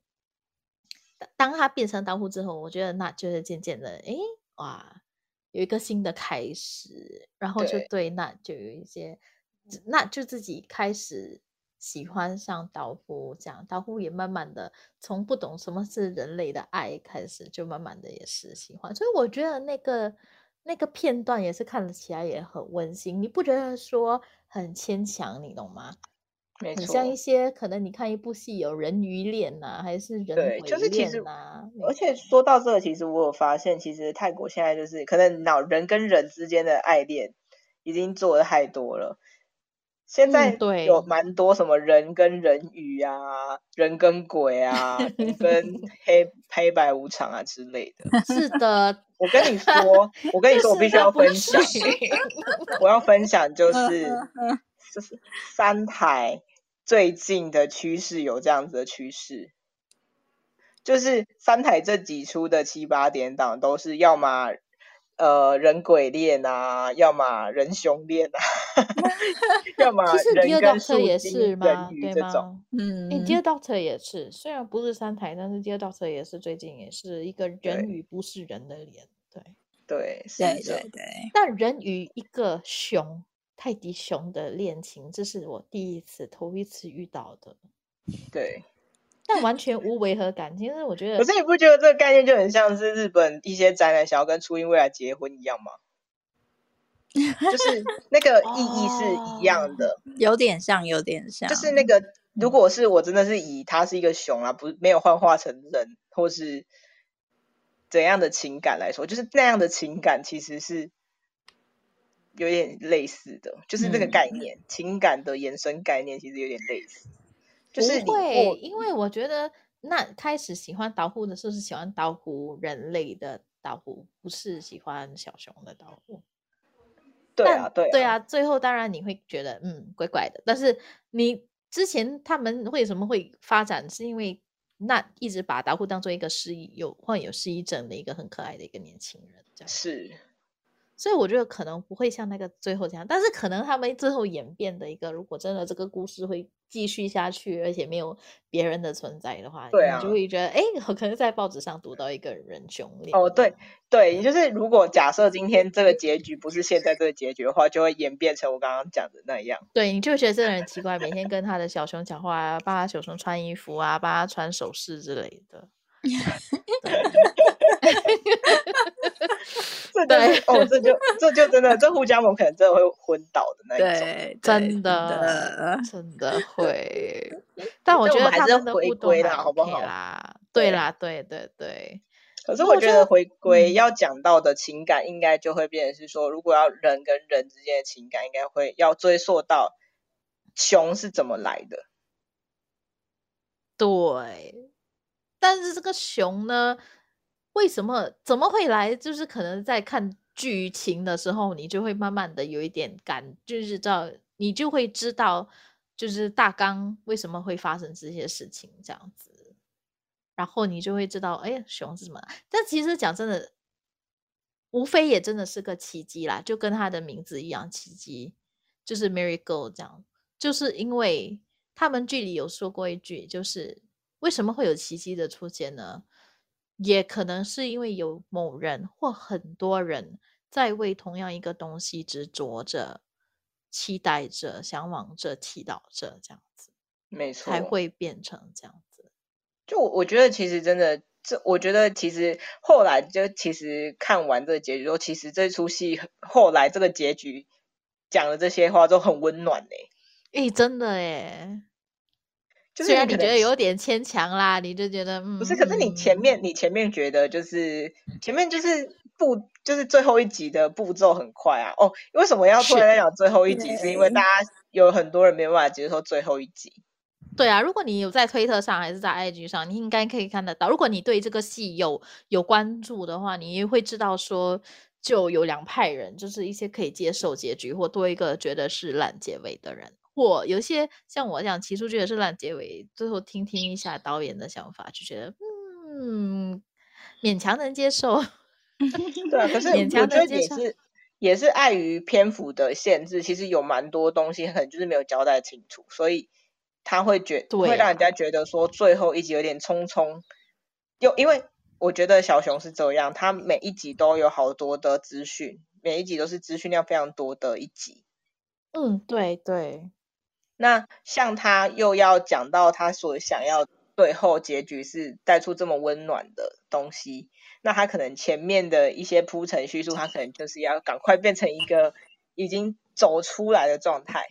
当当他变成导呼之后，我觉得那就是渐渐的，诶，哇，有一个新的开始，然后就对。对那就有一些，那就自己开始喜欢上导夫，这样导夫也慢慢的从不懂什么是人类的爱开始，就慢慢的也是喜欢，所以我觉得那个那个片段也是看了起来也很温馨，你不觉得说很牵强，你懂吗？没错很像一些可能你看一部戏有人鱼恋呐、还是人对，鬼就是其实恋呐、而且说到这个，其实我有发现，其实泰国现在就是可能脑人跟人之间的爱恋已经做的太多了。现嗯在对。有蛮多什么人跟人鱼啊，人跟鬼啊，人跟 黑黑白无常啊之类的。是的，我跟你说，我跟你说，我必须要分享，我要分享就是嗯就是三台最近的趋势有这样子的趋势，就是三台这几出的七八点档都是要么呃人鬼恋啊，要么人熊恋啊，要么其实人 Dear 跟 Doctor 树也是吗？人鱼对这种。吗？嗯诶 Dear Doctor 也是，虽然不是三台，但是 Dear Doctor 也是最近也是一个人对与不是人的脸，对。对，是对这对对，但人与一个熊，泰迪熊的恋情，这是我第一次、头一次遇到的，对。但完全无违和感。其实我觉得可是你不觉得这个概念就很像是日本一些宅男想要跟初音未来结婚一样吗？就是 那个意义是一样的，有点像，有点像，就是那个如果是我真的是以他是一个熊啊，不没有幻化成人或是怎样的情感来说，就是那样的情感其实是有点类似的，就是这个概念，情感的延伸概念其实有点类似，就是会，因为我觉得那开始喜欢导护的时候是喜欢导护人类的导护，不是喜欢小熊的导护。对啊对啊。对啊，最后当然你会觉得嗯怪怪的，但是你之前他们为什么会发展，是因为那一直把导护当做一个失忆有患有失忆症的一个很可爱的一个年轻人这样。是所以我觉得可能不会像那个最后这样，但是可能他们最后演变的一个，如果真的这个故事会继续下去，而且没有别人的存在的话，对你就啊会觉得，哎，我可能在报纸上读到一个人熊恋哦，对，对，就是如果假设今天这个结局不是现在这个结局的话，就会演变成我刚刚讲的那样。对，你就觉得这个人很奇怪，每天跟他的小熊讲话啊，帮他小熊穿衣服啊，帮他穿首饰之类的。这就是哦，这就这就真的，这互加盟可能真的会昏倒的那一种。对，真的的，真的会。但我觉但我们还是要得他们的回归啦好不好啦，对对啦，对对对。可是我觉得回归嗯要讲到的情感，应该就会变成是说，如果要人跟人之间的情感，应该会要追溯到熊是怎么来的。对，但是这个熊呢，为什么怎么会来？就是可能在看剧情的时候，你就会慢慢的有一点感，就是知道你就会知道，就是大纲为什么会发生这些事情这样子，然后你就会知道，哎，熊是什么？但其实讲真的，无非也真的是个奇迹啦，就跟他的名字一样，奇迹就是 miracle 这样，就是因为他们剧里有说过一句，就是为什么会有奇迹的出现呢？也可能是因为有某人或很多人在为同样一个东西执着着、期待着、向往着、祈祷着，这样子没错，才会变成这样子。就我我觉得其实真的，这我觉得其实后来就其实看完这个结局之后，其实这出戏后来这个结局讲的这些话都很温暖呢。诶，真的诶。就是虽然你觉得有点牵强啦，你就觉得嗯，不是，可是你前面你前面觉得就是前面就是步就是最后一集的步骤很快啊。哦，为什么要突然在讲最后一集？是因为大家有很多人没有办法接受最后一集。对啊，如果你有在推特上还是在 IG 上，你应该可以看得到。如果你对这个戏有有关注的话，你也会知道说，就有两派人，就是一些可以接受结局，或多一个觉得是烂结尾的人，或有些像我这样起初觉得是烂结尾，最后听听一下导演的想法，就觉得嗯，勉强能接受。对 啊，可是勉强能接受也是碍于篇幅的限制，其实有蛮多东西可能就是没有交代清楚，所以他会觉对会让人啊家觉得说最后一集有点匆匆，又因为我觉得小熊是这样，他每一集都有好多的资讯，每一集都是资讯量非常多的一集。嗯，对对，那像他又要讲到他所想要最后结局是带出这么温暖的东西，那他可能前面的一些铺陈叙述，他可能就是要赶快变成一个已经走出来的状态。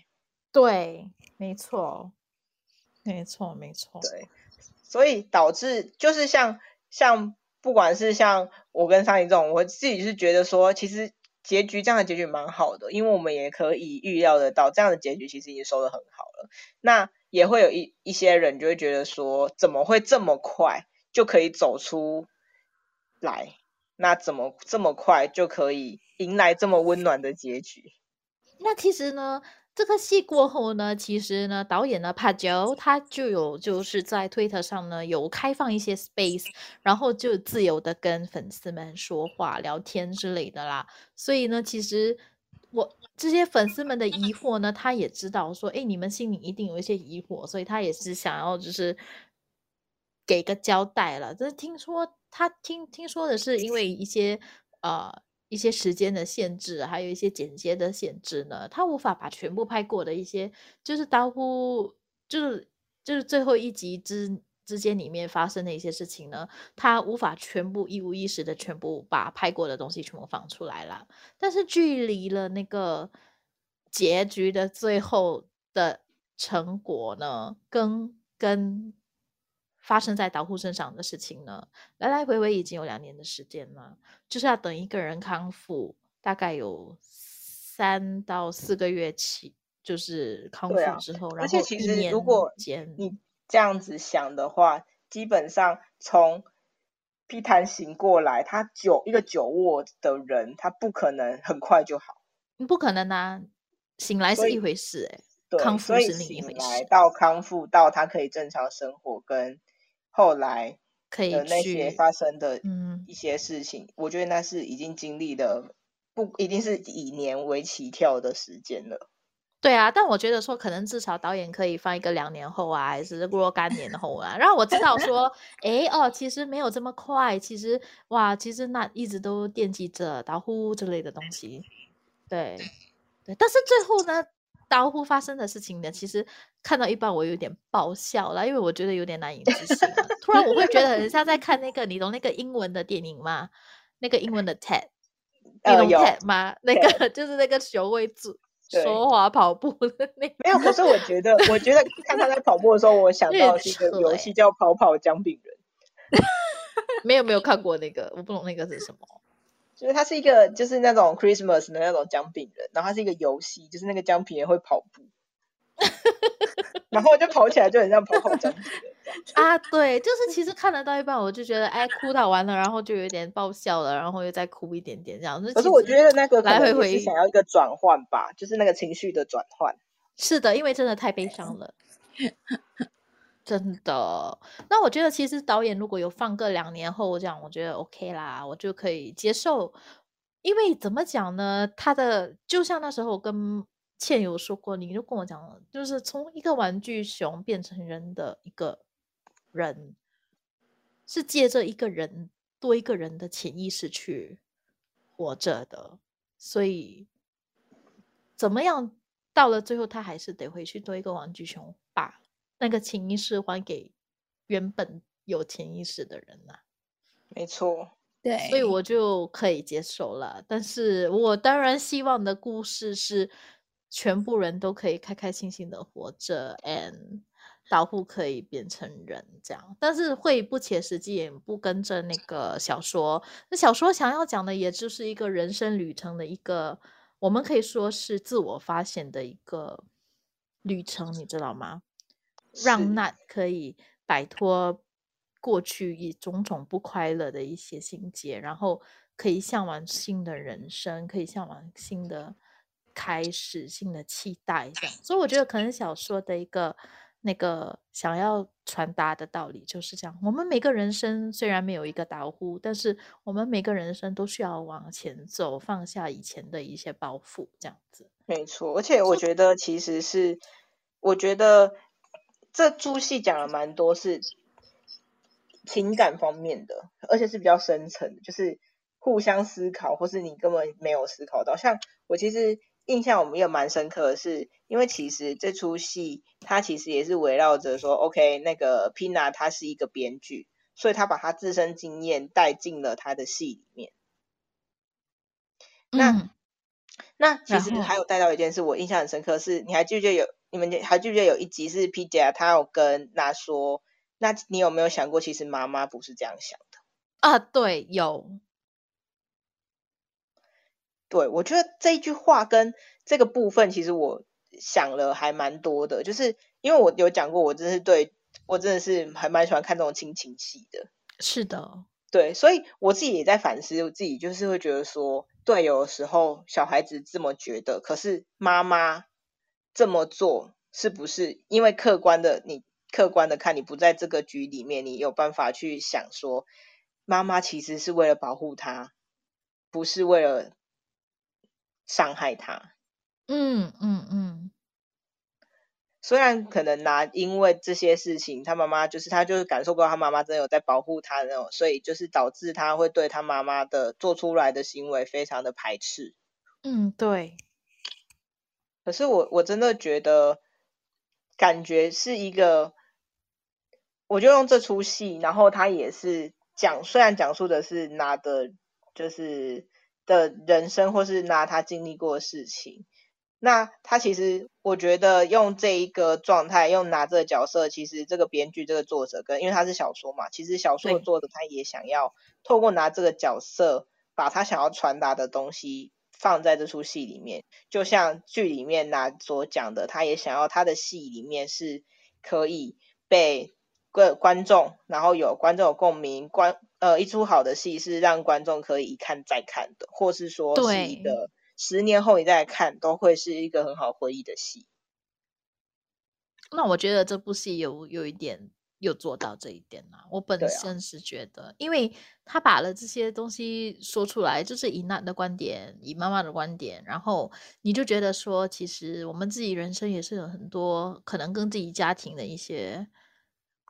对，没错，没错，没错。对，所以导致就是像像不管是像我跟上一这种，我自己是觉得说，其实结局这样的结局蛮好的，因为我们也可以预料得到这样的结局其实已经收的很好了。那也会有一一些人就会觉得说，怎么会这么快就可以走出来？那怎么这么快就可以迎来这么温暖的结局？那其实呢，这个戏过后呢，其实呢，导演呢帕九他就有就是在推特上呢有开放一些 space，然后就自由的跟粉丝们说话、聊天之类的啦。所以呢，其实我这些粉丝们的疑惑呢，他也知道说，哎，你们心里一定有一些疑惑，所以他也是想要就是给个交代了。这听说他听听说的是因为一些呃一些时间的限制，还有一些剪接的限制呢，他无法把全部拍过的一些，就是刀呼，就是就是最后一集之之间里面发生的一些事情呢，他无法全部一五一十的全部把拍过的东西全部放出来了。但是距离了那个结局的最后的成果呢，跟跟发生在导护身上的事情呢，来来回回已经有两年的时间了，就是要等一个人康复，大概有三到四个月起，就是康复对啊之后，而然且其实后一年如果间，你这样子想的话，基本上从披坛醒过来，他久一个久卧的人，他不可能很快就好。不可能啊，醒来是一回事、欸，对，康复是另一回醒来，到康复到他可以正常生活，跟后来可以些去发生的嗯。一些事情，我觉得那是已经经历了，不一定是以年为起跳的时间了。对啊，但我觉得说，可能至少导演可以放一个两年后啊，还是若干年后啊，让我知道说，诶，哦，其实没有这么快，其实哇，其实那一直都惦记着导呼之类的东西，对。对，但是最后呢，导呼发生的事情呢，其实看到一半我有点爆笑了，因为我觉得有点难以置信了，突然我会觉得很像在 看那个，你懂那个英文的电影吗？那个英文的 TED，你懂 TED 吗？那个就是那个学会组对说话跑步的那个。没有，可是我觉得，我觉得看他在跑步的时候，我想 到的是一个游戏叫《跑跑姜饼人》。没有没有看过那个，我不懂那个是什么。就是它是一个就是那种 Christmas 的那种姜饼人，然后它是一个游戏，就是那个姜饼人会跑步，然后就跑起来就很像跑跑这样。啊，对，就是其实看得到一半，我就觉得哎，哭到完了，然后就有点爆笑了，然后又再哭一点点这样。可可是我觉得那个可来回回想要一个转换吧，就是那个情绪的转换。是的，因为真的太悲伤了，真的。那我觉得其实导演如果有放个两年后这样，我觉得 OK 啦，我就可以接受。因为怎么讲呢，他的就像那时候我跟倩有说过，你就跟我讲了，就是从一个玩具熊变成人的一个人，是借着一个人多一个人的潜意识去活着的，所以怎么样到了最后，他还是得回去多一个玩具熊，把那个潜意识还给原本有潜意识的人呐、没错，对，所以我就可以接受了。但是我当然希望的故事是全部人都可以开开心心的活着，and 导护可以变成人这样，但是会不切实际，也不跟着那个小说。那小说想要讲的也就是一个人生旅程的一个，我们可以说是自我发现的一个旅程，你知道吗？让那可以摆脱过去一种种不快乐的一些心结，然后可以向往新的人生，可以向往新的开始、性的期待，这样。所以我觉得可能小说的一个那个想要传达的道理就是这样：我们每个人生虽然没有一个导呼，但是我们每个人生都需要往前走，放下以前的一些包袱，这样子。没错，而且我觉得其实是，我觉得这出戏讲了蛮多是情感方面的，而且是比较深层的，就是互相思考，或是你根本没有思考到。像我其实印象我们也蛮深刻的是，因为其实这出戏它其实也是围绕着说，OK，那个 Pina 他是一个编剧，所以他把他自身经验带进了他的戏里面。那嗯那其实还有带到一件事，我印象很深刻是，你还记不记得有你们还记不记得有一集是 P 姐啊，她有跟那说，那你有没有想过，其实妈妈不是这样想的？啊，对，有，对我觉得这一句话跟这个部分，其实我想了还蛮多的，就是因为我有讲过，我真是对我真的是还蛮喜欢看这种亲情戏的。是的，对，所以我自己也在反思，我自己就是会觉得说，对，有的时候小孩子这么觉得，可是妈妈这么做，是不是因为客观的你客观的看，你不在这个局里面，你有办法去想说，妈妈其实是为了保护他，不是为了伤害他。嗯嗯嗯，虽然可能拿因为这些事情，他妈妈就是他就是感受不到他妈妈真的有在保护他的那种，所以就是导致他会对他妈妈的做出来的行为非常的排斥。嗯，对，可是我我真的觉得，感觉是一个，我就用这出戏，然后他也是讲，虽然讲述的是拿的，就是的人生，或是拿他经历过的事情，那他其实我觉得用这一个状态，用拿这个角色，其实这个编剧这个作者跟因为他是小说嘛，其实小说的作者他也想要透过拿这个角色，把他想要传达的东西放在这出戏里面。就像剧里面拿所讲的，他也想要他的戏里面是可以被观观众，然后有观众有共鸣，观呃一出好的戏是让观众可以一看再看的，或是说是一对个十年后你再来看都会是一个很好回忆的戏。那我觉得这部戏有有一点有做到这一点啦。我本身是觉得，因为他把了这些东西说出来，就是以娜的观点，以妈妈的观点，然后你就觉得说，其实我们自己人生也是有很多可能跟自己家庭的一些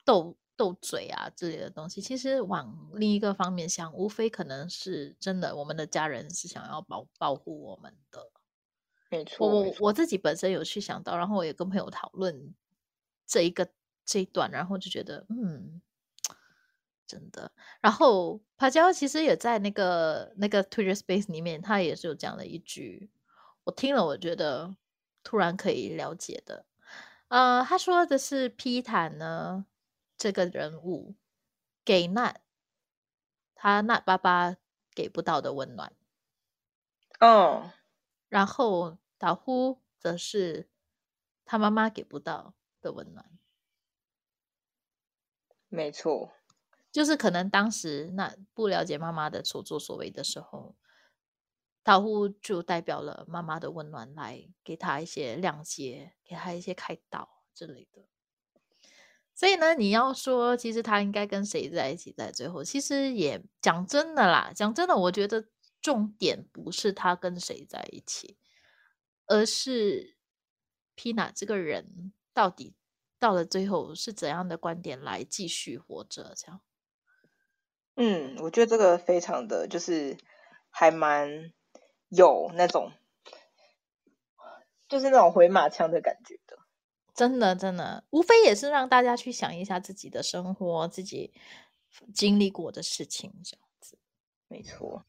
斗斗嘴啊之类的东西。其实往另一个方面想，无非可能是真的，我们的家人是想要保保护我们的。没错，我错我自己本身有去想到，然后我也跟朋友讨论这一个这一段，然后就觉得嗯，真的。然后帕娇其实也在那个那个 Twitter Space 里面，他也是有讲了一句，我听了我觉得突然可以了解的。呃，他说的是皮坦呢这个人物给那他那爸爸给不到的温暖。哦，然后打呼则是他妈妈给不到的温暖，没错，就是可能当时那不了解妈妈的所作所为的时候，导呼就代表了妈妈的温暖，来给他一些谅解，给他一些开导之类的。所以呢，你要说其实他应该跟谁在一起，在最后，其实也讲真的啦，讲真的，我觉得重点不是他跟谁在一起，而是 Pina 这个人到底到了最后是怎样的观点来继续活着，这样。嗯，我觉得这个非常的就是还蛮有那种，就是那种回马枪的感觉。真的真的，无非也是让大家去想一下自己的生活，自己经历过的事情这样子。没错，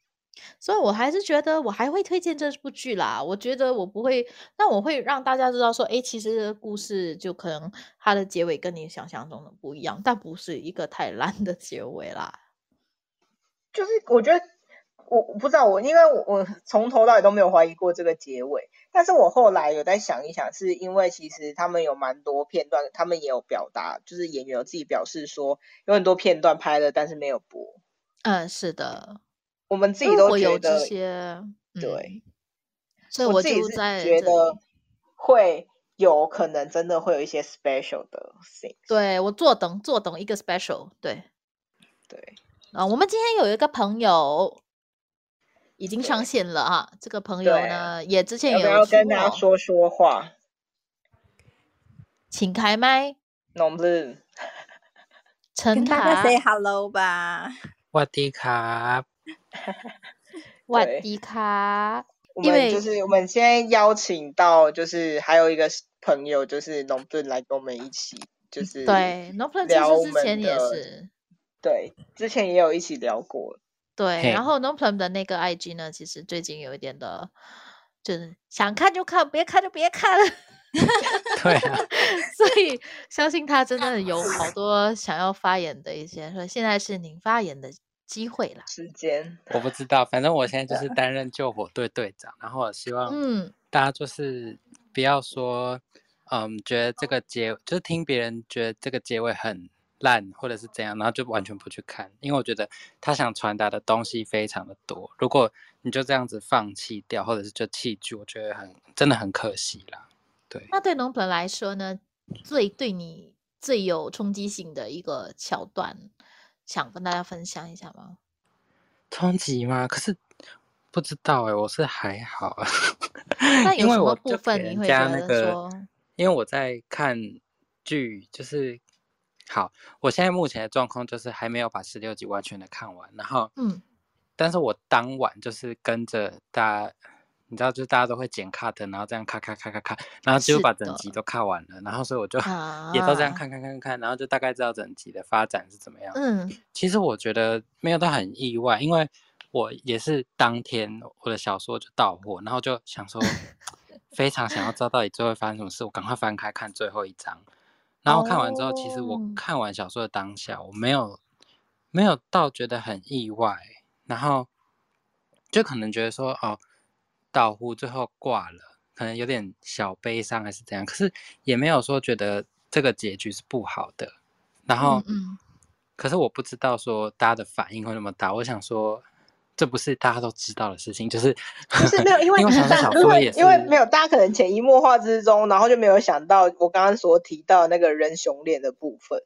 所以我还是觉得我还会推荐这部剧啦。我觉得我不会，但我会让大家知道说，哎，其实故事就可能它的结尾跟你想象中的不一样，但不是一个太 烂的结尾啦。就是我觉得我我不知道我，因为我我从头到尾都没有怀疑过这个结尾，但是我后来有在想一想，是因为其实他们有蛮多片段，他们也有表达，就是演员有自己表示说，有很多片段拍了，但是没有播。嗯，是的，我们自己都觉得，些，对嗯，所以我我自己就是觉得会有可能真的会有一些 special 的 thing。对我坐等坐等一个 special，对。对，啊，我们今天有一个朋友已经上线了哈、啊。这个朋友呢，也之前有要,要跟他说说话，请开麦。n o m 陈卡，say hello 吧。瓦迪卡，瓦迪卡。我们就是我们先邀请到，就是还有一个朋友，就是农顿来跟我们一起，就是对农顿其实之前也是，对之前也有一起聊过，对，然后 No Plan 的那个 IG 呢，其实最近有一点的，就是想看就看，别看就别看了。对啊，所以相信他真的有好多想要发言的一些，所以现在是您发言的机会啦。时间，我不知道，反正我现在就是担任救火队队长，然后我希望嗯，大家就是不要说，嗯，觉得这个结就是听别人觉得这个结尾很烂或者是怎样，然后就完全不去看，因为我觉得他想传达的东西非常的多，如果你就这样子放弃掉，或者是就弃剧，我觉得很真的很可惜啦。对，那对农本来说呢，最对你最有冲击性的一个桥段，想跟大家分享一下吗？冲击吗？可是不知道哎、我是还好，那有什么因为我部分你会觉得说，因为我在看剧，就是好，我现在目前的状况就是还没有把十六集完全的看完，然后，嗯，但是我当晚就是跟着大家，你知道，就是大家都会剪 cut，然后这样咔咔咔咔咔，然后几乎把整集都看完了，然后所以我就啊也都这样看看看看，然后就大概知道整集的发展是怎么样。嗯其实我觉得没有到很意外，因为我也是当天我的小说就到货，然后就想说 非常想要知道到底最后会发生什么事，我赶快翻开看最后一章。然后看完之后，其实我哦。看完小说的当下，我没有没有到觉得很意外，然后就可能觉得说哦，岛湖最后挂了，可能有点小悲伤还是怎样，可是也没有说觉得这个结局是不好的。然后，嗯嗯。可是我不知道说大家的反应会那么大，我想说，这不是大家都知道的事情，就是就是没有，因为因为因为说也，因为没有，大家可能潜移默化之中，然后就没有想到我刚刚所提到那个人熊脸的部分。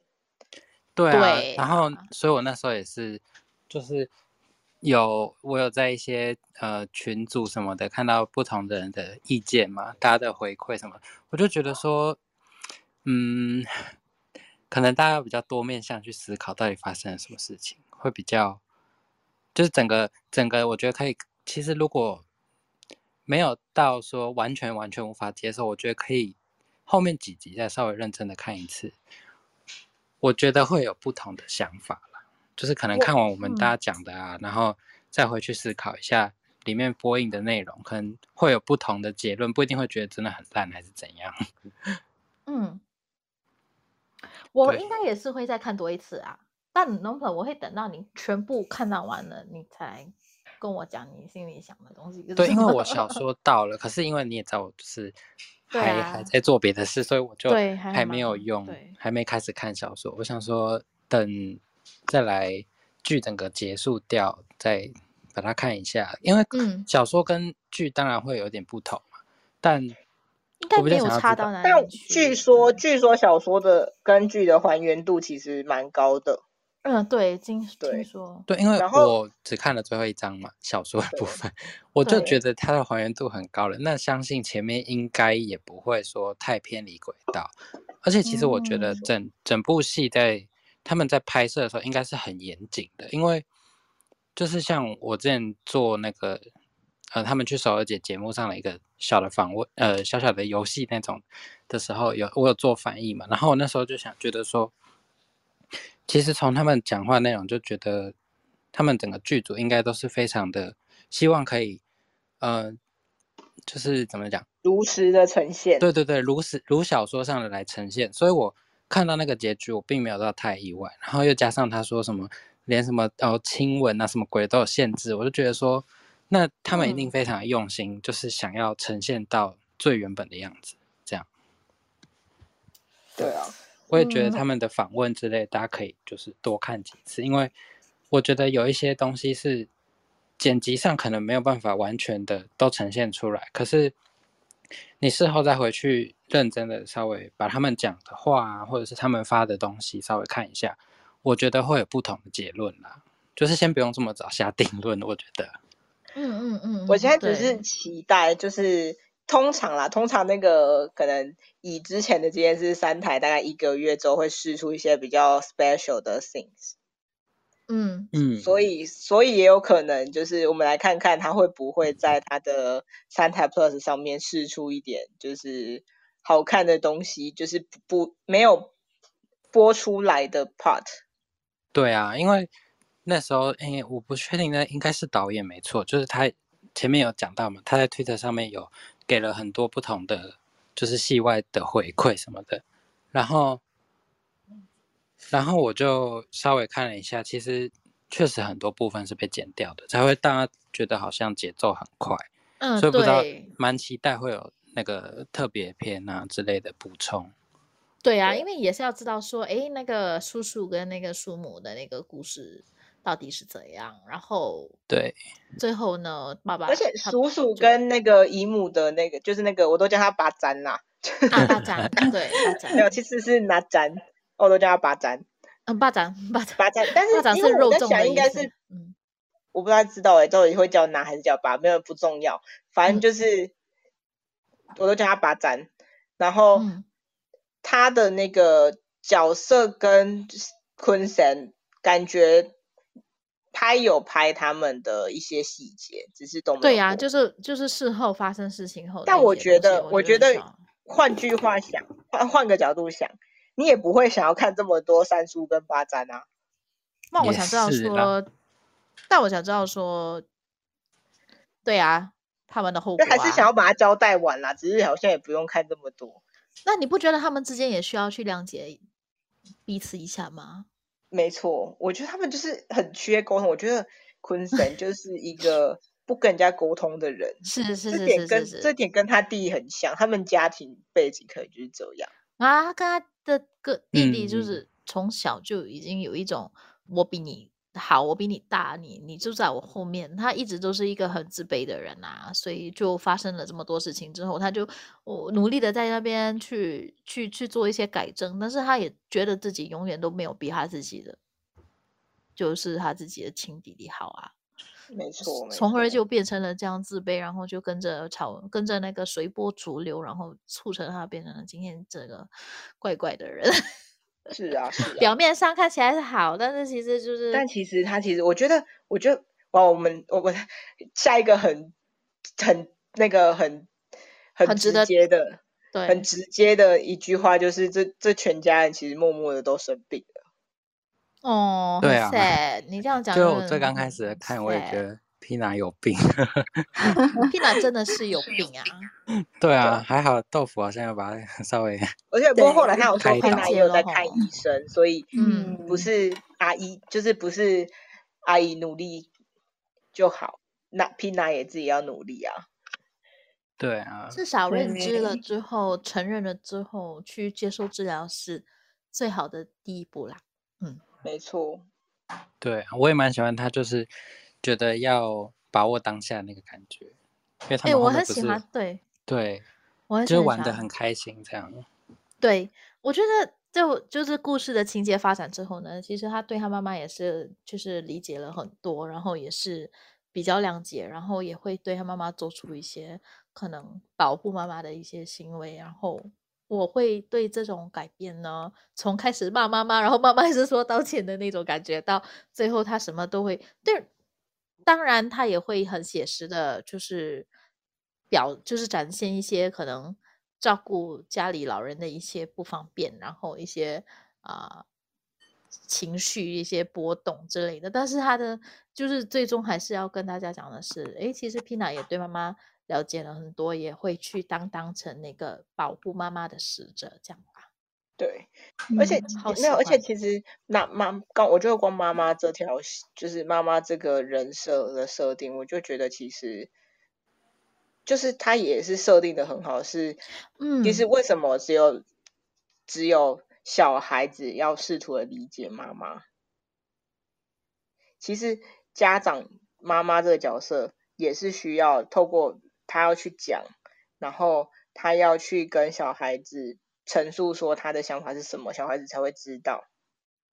对啊，对然后啊所以我那时候也是，就是有我有在一些呃群组什么的看到不同的人的意见嘛，大家的回馈什么，我就觉得说，嗯，可能大家比较多面向去思考到底发生了什么事情，会比较，就是整个整个我觉得可以，其实如果没有到说完全完全无法接受，我觉得可以后面几集再稍微认真的看一次。我觉得会有不同的想法啦，就是可能看完我们嗯大家讲的啊，然后再回去思考一下里面播映的内容，可能会有不同的结论，不一定会觉得真的很烂还是怎样。嗯，我对应该也是会再看多一次啊。但农粉我会等到你全部看到完了，你才跟我讲你心里想的东西对，因为我小说 到了，可是因为你也知道我就是还、啊还在做别的事，所以我就对还没有用对，还没开始看小说。我想说等再来剧整个结束掉，再把它看一下，因为嗯小说跟剧当然会有点不同嘛，但应该没有差到哪但里去。据说，据说小说的跟剧的还原度其实蛮高的。嗯，对，听对听说，对，因为我只看了最后一章嘛，小说的部分，我就觉得它的还原度很高了。那相信前面应该也不会说太偏离轨道，而且其实我觉得嗯整、整部戏在他们在拍摄的时候应该是很严谨的，因为就是像我之前做那个呃，他们去首尔姐节目上的一个小的访问，呃，小小的游戏那种的时候，有我有做翻译嘛，然后我那时候就想觉得说，其实从他们讲话内容就觉得，他们整个剧组应该都是非常的希望可以，呃，就是怎么讲，如实的呈现。对对对，如实如小说上的来呈现，所以我看到那个结局，我并没有到太意外，然后又加上他说什么。连什么哦亲吻啊什么鬼都有限制，我就觉得说，那他们一定非常用心，就是想要呈现到最原本的样子，这样。对啊，我也觉得他们的访问之类，大家可以就是多看几次，因为我觉得有一些东西是剪辑上可能没有办法完全的都呈现出来，可是你事后再回去认真的稍微把他们讲的话，或者是他们发的东西稍微看一下。我觉得会有不同的结论啦，就是先不用这么早下定论。我觉得，嗯嗯嗯，我现在只是期待，就是通常啦，通常那个可能以之前的经验是三台大概一个月之后会试出一些比较 special 的 things。嗯嗯，所以所以也有可能就是我们来看看他会不会在他的三台 plus 上面试出一点就是好看的东西，就是不不没有播出来的 part。对啊，因为那时候，哎，我不确定那，应该是导演没错，就是他前面有讲到嘛，他在推特上面有给了很多不同的，就是戏外的回馈什么的，然后，然后我就稍微看了一下，其实确实很多部分是被剪掉的，才会大家觉得好像节奏很快，嗯，所以不知道，蛮期待会有那个特别篇啊之类的补充。对啊，因为也是要知道说，哎，那个叔叔跟那个叔母的那个故事到底是怎样，然后对，最后呢，爸爸而且他叔叔跟那个姨母的那个，就是那个我都叫他八詹啦，啊巴掌，对巴掌没，有，其实是拿詹，我都叫他八詹，嗯巴掌巴掌，巴詹。但是巴掌因为我在是肉粽的想，应该是嗯我不太知道哎、到底会叫拿还是叫八，没有不重要，反正嗯就是、我都叫他八詹。然后、嗯他的那个角色跟昆神感觉他有拍他们的一些细节，只是都没有对呀、播就是就是事后发生事情后但，我觉得，我觉得换句话想，换换个角度想，你也不会想要看这么多三叔跟八詹啊。那我想知道说，但我想知道说，对啊，他们的后果、啊，还是想要把它交代完啦，只是好像也不用看这么多。那你不觉得他们之间也需要去谅解彼此一下吗？没错，我觉得他们就是很缺沟通。我觉得坤神就是一个不跟人家沟通的人，是是是这点跟是是是这点跟他弟很像，他们家庭背景可能就是这样。啊，他跟他的个弟弟就是从小就已经有一种我比你好，我比你大，你你就在我后面。他一直都是一个很自卑的人啊，所以就发生了这么多事情之后，他就我努力的在那边去去去做一些改正，但是他也觉得自己永远都没有比他自己的就是他自己的亲弟弟好啊。没错，从而就变成了这样自卑，然后就跟着潮，跟着那个随波逐流，然后促成他变成了今天这个怪怪的人。是啊是啊。表面上看起来是好，但是其实就是，但其实他其实，我觉得，我觉得，哇，我们我们下一个很很那个很很直接的、对很直接的一句话，就是这这全家人其实默默的都生病了。哦，对啊你这样讲，就我最刚开始看，我也觉得 Pina 有病。Pina 真的是有病啊。对啊，还好豆腐好像要把它 稍微而且不过后来他有说开导佩娜也有在看医生，所以嗯不是阿姨，就是不是阿姨努力就好，那 Pina 也自己要努力啊。对啊，至少认知了之后，承认了之后，去接受治疗是最好的第一步啦。嗯没错，对啊，我也蛮喜欢他，就是觉得要把握当下那个感觉，因为他我很喜欢，对对，我就是玩的很开心这样。对，我觉得就就是故事的情节发展之后呢，其实他对他妈妈也是就是理解了很多，然后也是比较谅解，然后也会对他妈妈做出一些可能保护妈妈的一些行为，然后我会对这种改变呢，从开始骂妈妈，然后妈妈一直说道歉的那种感觉，到最后他什么都会对，当然他也会很写实的，就是表就是展现一些可能照顾家里老人的一些不方便，然后一些啊、情绪一些波动之类的。但是他的就是最终还是要跟大家讲的是，诶，其实 Pina 也对妈妈了解了很多，也会去当当成那个保护妈妈的使者，这样。对，而且嗯好没有，而且其实那妈刚我觉得光妈妈这条就是妈妈这个人设的设定，我就觉得其实就是她也是设定的很好，是其实嗯。为什么只有只有小孩子要试图的理解妈妈，其实家长妈妈这个角色也是需要透过他要去讲，然后他要去跟小孩子陈述说他的想法是什么，小孩子才会知道。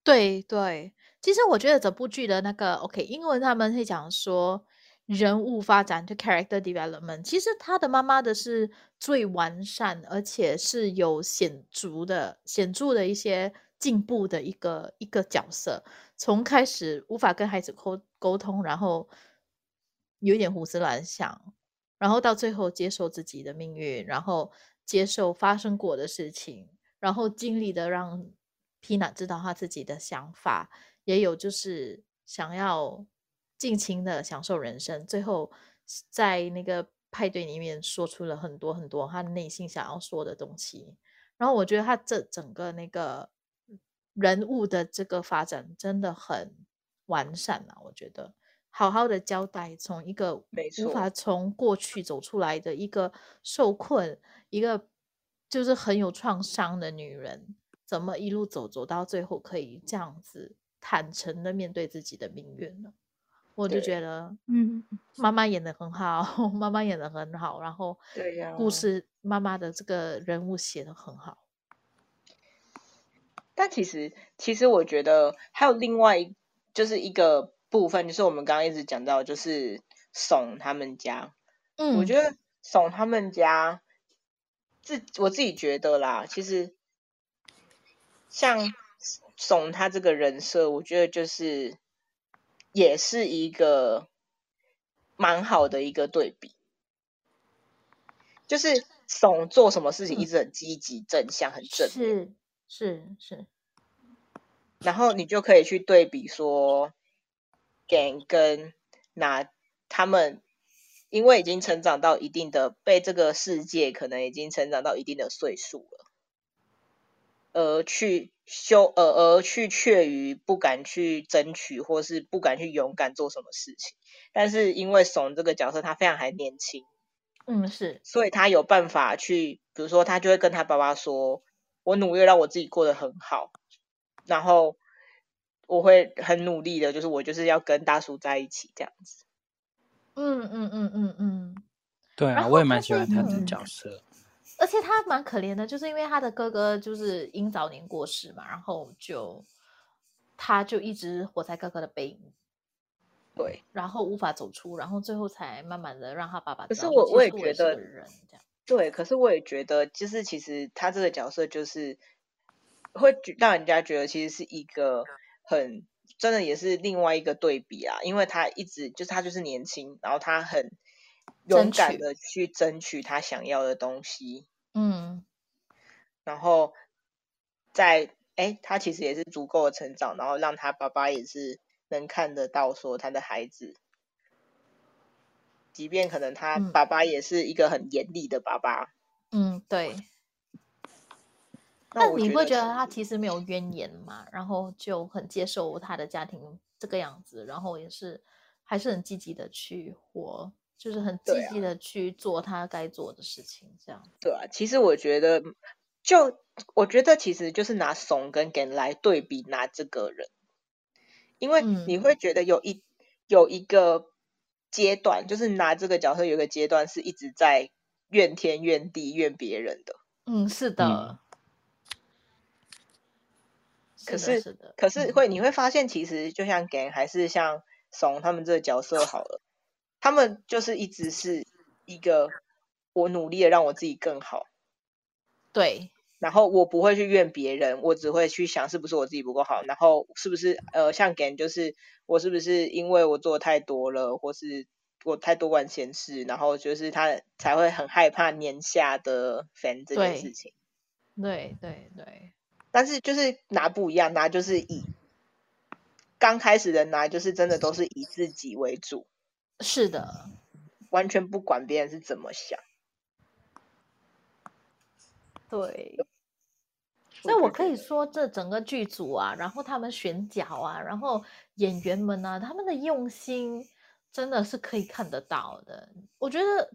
对对，其实我觉得整部剧的那个 OK，英文他们会讲说人物发展就 character development，其实他的妈妈的是最完善，而且是有显著的显著的一些进步的一个一个角色。从开始无法跟孩子沟沟通，然后有一点胡思乱想，然后到最后接受自己的命运，然后接受发生过的事情，然后尽力的让 Pina 知道他自己的想法，也有就是想要尽情的享受人生，最后在那个派对里面说出了很多很多他内心想要说的东西。然后我觉得他这整个那个人物的这个发展真的很完善啊，我觉得好好的交代，从一个没无法从过去走出来的一个受困，一个就是很有创伤的女人，怎么一路走走到最后可以这样子坦诚的面对自己的命运呢？我就对觉得，嗯，妈妈演的很好，妈妈演的很好，然后对呀故事妈妈的这个人物写的很好。但其实，其实我觉得还有另外一就是一个部分，就是我们刚刚一直讲到，就是怂他们家。嗯，我觉得怂他们家自我自己觉得啦，其实像怂他这个人设，我觉得就是也是一个蛮好的一个对比，就是怂做什么事情一直很积极、正向、很正面，是是是，然后你就可以去对比说，Gang 跟那他们。因为已经成长到一定的，被这个世界可能已经成长到一定的岁数了，而去羞，呃，而去怯于不敢去争取，或是不敢去勇敢做什么事情。但是因为怂这个角色他非常还年轻，嗯是，所以他有办法去，比如说他就会跟他爸爸说：“我努力让我自己过得很好，然后我会很努力的，就是我就是要跟大叔在一起这样子。”嗯嗯嗯嗯嗯。对啊，我也蛮喜欢他的嗯角色。而且他蛮可怜的，就是因为他的哥哥就是因早年过世嘛，然后就他就一直活在哥哥的背影，对，然后无法走出，然后最后才慢慢的让他爸爸可。是我我也觉得人这样，对，可是我也觉得，就是其实他这个角色就是会让人家觉得其实是一个很真的也是另外一个对比啊，因为他一直就是他就是年轻，然后他很勇敢的去争取他想要的东西，嗯然后在哎，他其实也是足够的成长，然后让他爸爸也是能看得到说他的孩子。即便可能他嗯爸爸也是一个很严厉的爸爸，嗯，对。那你会觉得他其实没有怨言嘛，然后就很接受他的家庭这个样子，然后也是还是很积极的去活，就是很积极的去做他该做的事情，这样。对啊，其实我觉得，就我觉得其实就是拿怂跟 Gan 来对比拿这个人，因为你嗯。会觉得有一有一个阶段，就是拿这个角色有一个阶段是一直在怨天怨地怨别人的，嗯，是的。可是，可是嗯会你会发现，其实就像 Gan 还是像怂他们这个角色好了，他们就是一直是一个我努力的让我自己更好。对，然后我不会去怨别人，我只会去想是不是我自己不够好，然后是不是呃像 Gan 就是我是不是因为我做太多了，或是我太多管闲事，然后就是他才会很害怕年下的 fan 这件事情。对对对，但是就是拿不一样，拿就是以刚开始的拿就是真的都是以自己为主，是的，完全不管别人是怎么想。对。所以我可以说，说，这整个剧组啊，然后他们选角啊，然后演员们啊，他们的用心真的是可以看得到的。我觉得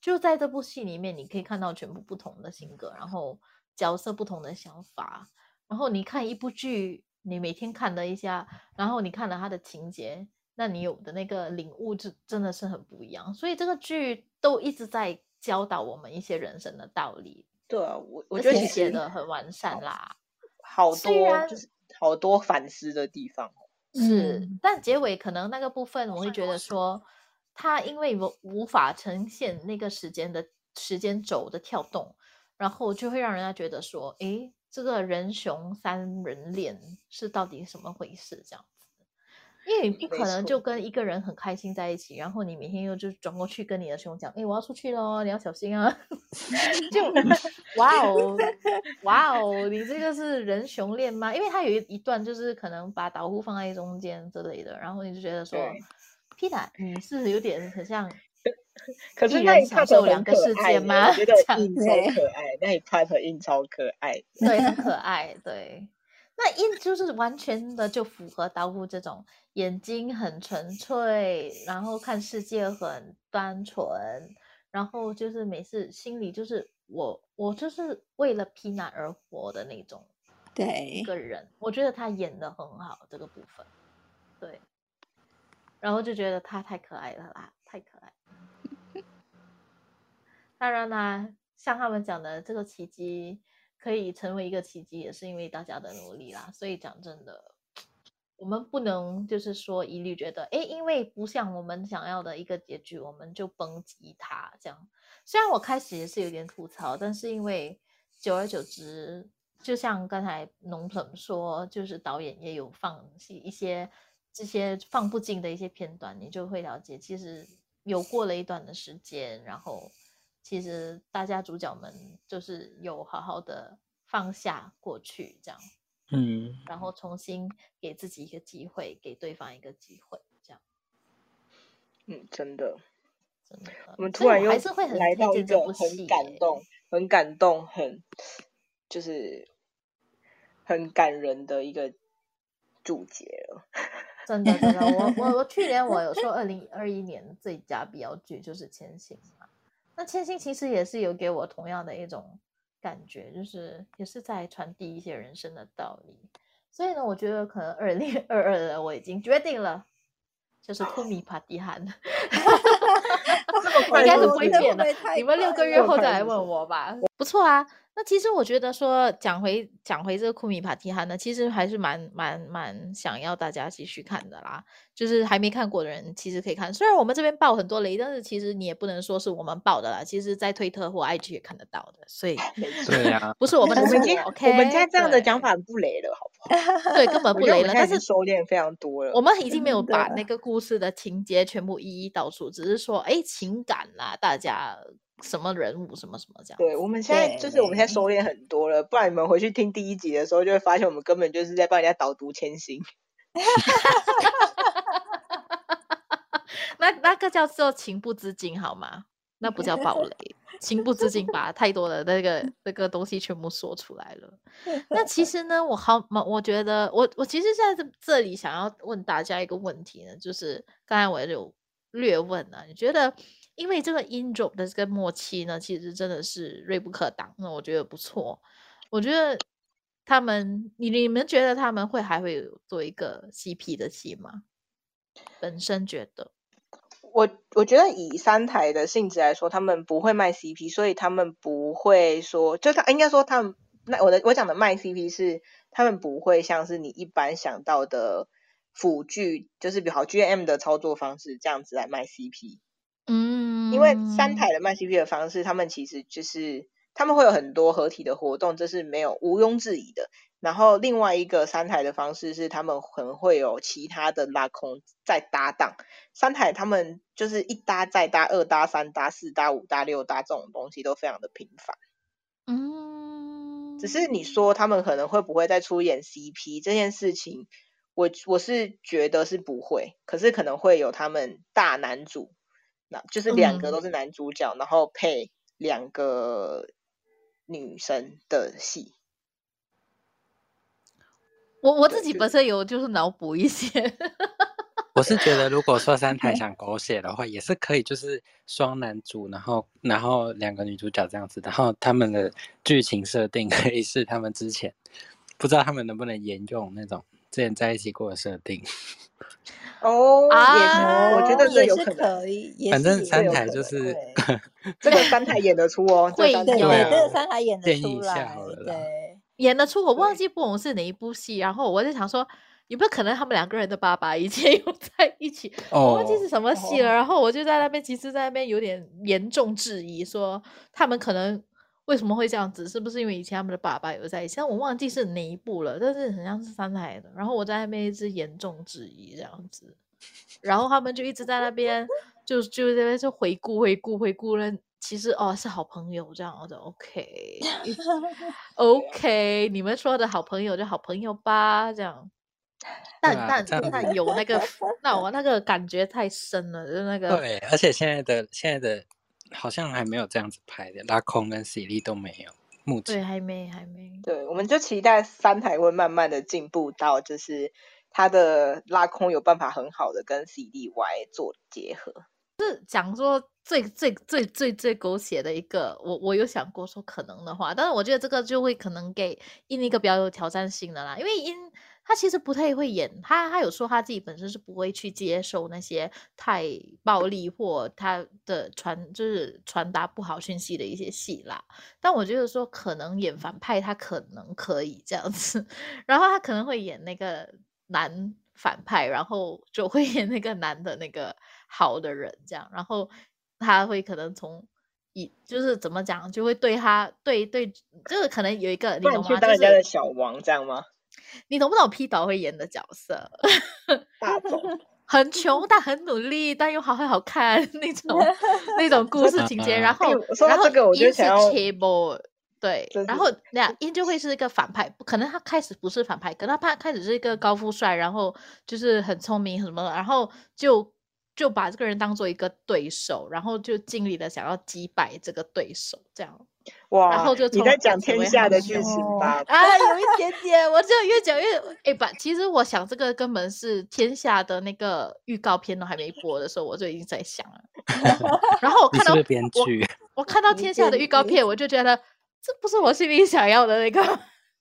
就在这部戏里面，你可以看到全部不同的性格，然后角色不同的想法。然后你看一部剧，你每天看了一下，然后你看了它的情节，那你有的那个领悟就真的是很不一样。所以这个剧都一直在教导我们一些人生的道理，对啊，我我觉得写的很完善啦。好多就是好多反思的地方。是，嗯但结尾可能那个部分，我会觉得说，他因为无无法呈现那个时间的时间轴的跳动，然后就会让人家觉得说，诶，这个人熊三人恋是到底什么回事？这样子，因为你不可能就跟一个人很开心在一起，然后你每天又就转过去跟你的熊讲，诶，我要出去喽，你要小心啊！就 哇哦，哇哦，你这个是人熊恋吗？因为他有一一段就是可能把导护放在中间之类的，然后你就觉得说对，Pita，你是有点很像 可是那一享受两个世界吗我觉得 印超可爱，那一 part 印超可爱。对，很可爱，对。那印就是完全的就符合导护这种眼睛很纯粹，然后看世界很单纯，然后就是每次心里就是我我就是为了 Pina 而活的那种对一，个人，我觉得他演的很好这个部分，对，然后就觉得他太可爱了啦，太可爱。当然啦，像他们讲的，这个奇迹可以成为一个奇迹，也是因为大家的努力啦。所以讲真的，我们不能就是说一律觉得，诶，因为不像我们想要的一个结局，我们就抨击他这样。虽然我开始也是有点吐槽，但是因为久而久之，就像刚才农朋说，就是导演也有放一些这些放不进的一些片段，你就会了解，其实有过了一段的时间，然后其实大家主角们就是有好好的放下过去，这样，嗯，然后重新给自己一个机会，给对方一个机会，这样，嗯，真的，真的。我们突然又我还是会很来到一推荐这部个很感动、很感动、很就是很感人的一个注解了。真的真的，我我我去年我有说二零二一年最佳必要剧就是《千星》嘛，那《千星》其实也是有给我同样的一种感觉，就是也是在传递一些人生的道理。所以呢，我觉得可能二零二二的我已经决定了，就是库米帕蒂汉，应该是不会变的。你们六个月后再来问我吧。不错啊，那其实我觉得说讲回讲回这个库米帕提哈呢，其实还是蛮蛮蛮想要大家继续看的啦。就是还没看过的人，其实可以看。虽然我们这边爆很多雷，但是其实你也不能说是我们爆的啦。其实，在推特或 IG 也看得到的，所以没 错，对呀、不是我们的错我们今天，OK？我们现在这样的讲法不雷了，好不好？对根本不雷了，但是收敛非常多了。我们已经没有把那个故事的情节全部一一道出，只是说，哎，情感啦，大家什么人物什么什么这样。对，我们现在就是我们现在收敛很多了，不然你们回去听第一集的时候，就会发现我们根本就是在帮人家导读千星。那那个叫做情不自禁好吗？那不叫暴雷，情不自禁把太多的那个那个东西全部说出来了。那其实呢，我好，我觉得我我其实在这这里想要问大家一个问题呢，就是刚才我也有略问啊、你觉得因为这个 in drop 的这个默契呢，其实真的是锐不可挡，那我觉得不错。我觉得他们，你你们觉得他们会还会有做一个 CP 的戏吗？本身觉得。我我觉得以三台的性质来说，他们不会卖 CP，所以他们不会说，就他应该说他们那我的我讲的卖 CP 是他们不会像是你一般想到的辅具，就是比如好 GM 的操作方式这样子来卖 CP。嗯，因为三台的卖 CP 的方式，他们其实就是他们会有很多合体的活动，这是没有毋庸置疑的。然后另外一个三台的方式是，他们可能会有其他的拉空再搭档。三台他们就是一搭再搭，二搭三搭四搭五搭六搭这种东西都非常的频繁。嗯，只是你说他们可能会不会再出演 CP 这件事情，我我是觉得是不会，可是可能会有他们大男主，那就是两个都是男主角，然后配两个女生的戏。我我自己本身有就是脑补一些，我是觉得，如果说三 台想狗血的话，也是可以，就是双男主，然后然后两个女主角这样子，然后他们的剧情设定可以是他们之前不知道他们能不能沿用那种之前在一起过的设定。哦，啊也是，我觉得这也是有可以，反正三台就是 这个三台演得出哦，对对，这个啊三台演得建议出一下来好了，对，演得出。我忘记不懂是哪一部戏，然后我在想说，有没有可能他们两个人的爸爸以前有在一起？我忘记是哦，什么戏了。然后我就在那边，其实在那边有点严重质疑，说他们可能为什么会这样子？是不是因为以前他们的爸爸有在一起？但我忘记是哪一部了，但是很像是三台的。然后我在那边一直严重质疑这样子，然后他们就一直在那边就就在那边就回顾回顾回顾了。其实哦是好朋友这样的，OK OK，你们说的好朋友就好朋友吧，这样。但啊但这样但有那个，那我那个感觉太深了，就是那个对，而且现在的现在的好像还没有这样子拍的，拉空跟喜力都没有，目前对，前还没还没。对，我们就期待三台会慢慢的进步到，就是它的拉空有办法很好的跟 CDY 做结合。是讲说最最最最最狗血的一个，我我有想过说可能的话，但是我觉得这个就会可能给印一个比较有挑战性的啦，因为印他其实不太会演，他他有说他自己本身是不会去接受那些太暴力或他的传就是传达不好讯息的一些戏啦。但我觉得说可能演反派他可能可以这样子，然后他可能会演那个男反派，然后就会演那个男的那个好的人这样，然后他会可能从以就是怎么讲，就会对他对对，就是可能有一个你懂吗？去当人家的就是小王这样吗？你懂不懂 P 导会演的角色？大总，很穷但很努力，但又好会好看 那种那种故事情节。然啊后然后这个我就想要 table。对真，然是后那样英就会是一个反派，可能他开始不是反派，可能他开始是一个高富帅，然后就是很聪明什么的，然后就就把这个人当做一个对手，然后就尽力的想要击败这个对手，这样。哇，然后就从你在讲天下的剧情吧？啊，有一点点，我就越讲越哎吧。其实我想这个根本是天下的那个预告片都还没播的时候，我就已经在想了。然后我看到我剧？我看到天下的预告片，我就觉得这不是我心里想要的那个。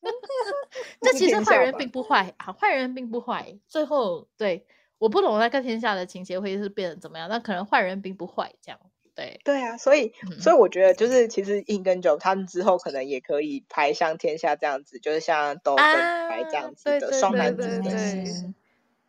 这其实坏人并不坏啊，坏人并不坏。最后对，我不懂那个天下的情节会是变得怎么样，但可能坏人并不坏，这样对。对啊，所以嗯所以我觉得就是其实硬跟九他们之后可能也可以拍像天下这样子，就是像都跟拍这啊样子的双男主的戏。嗯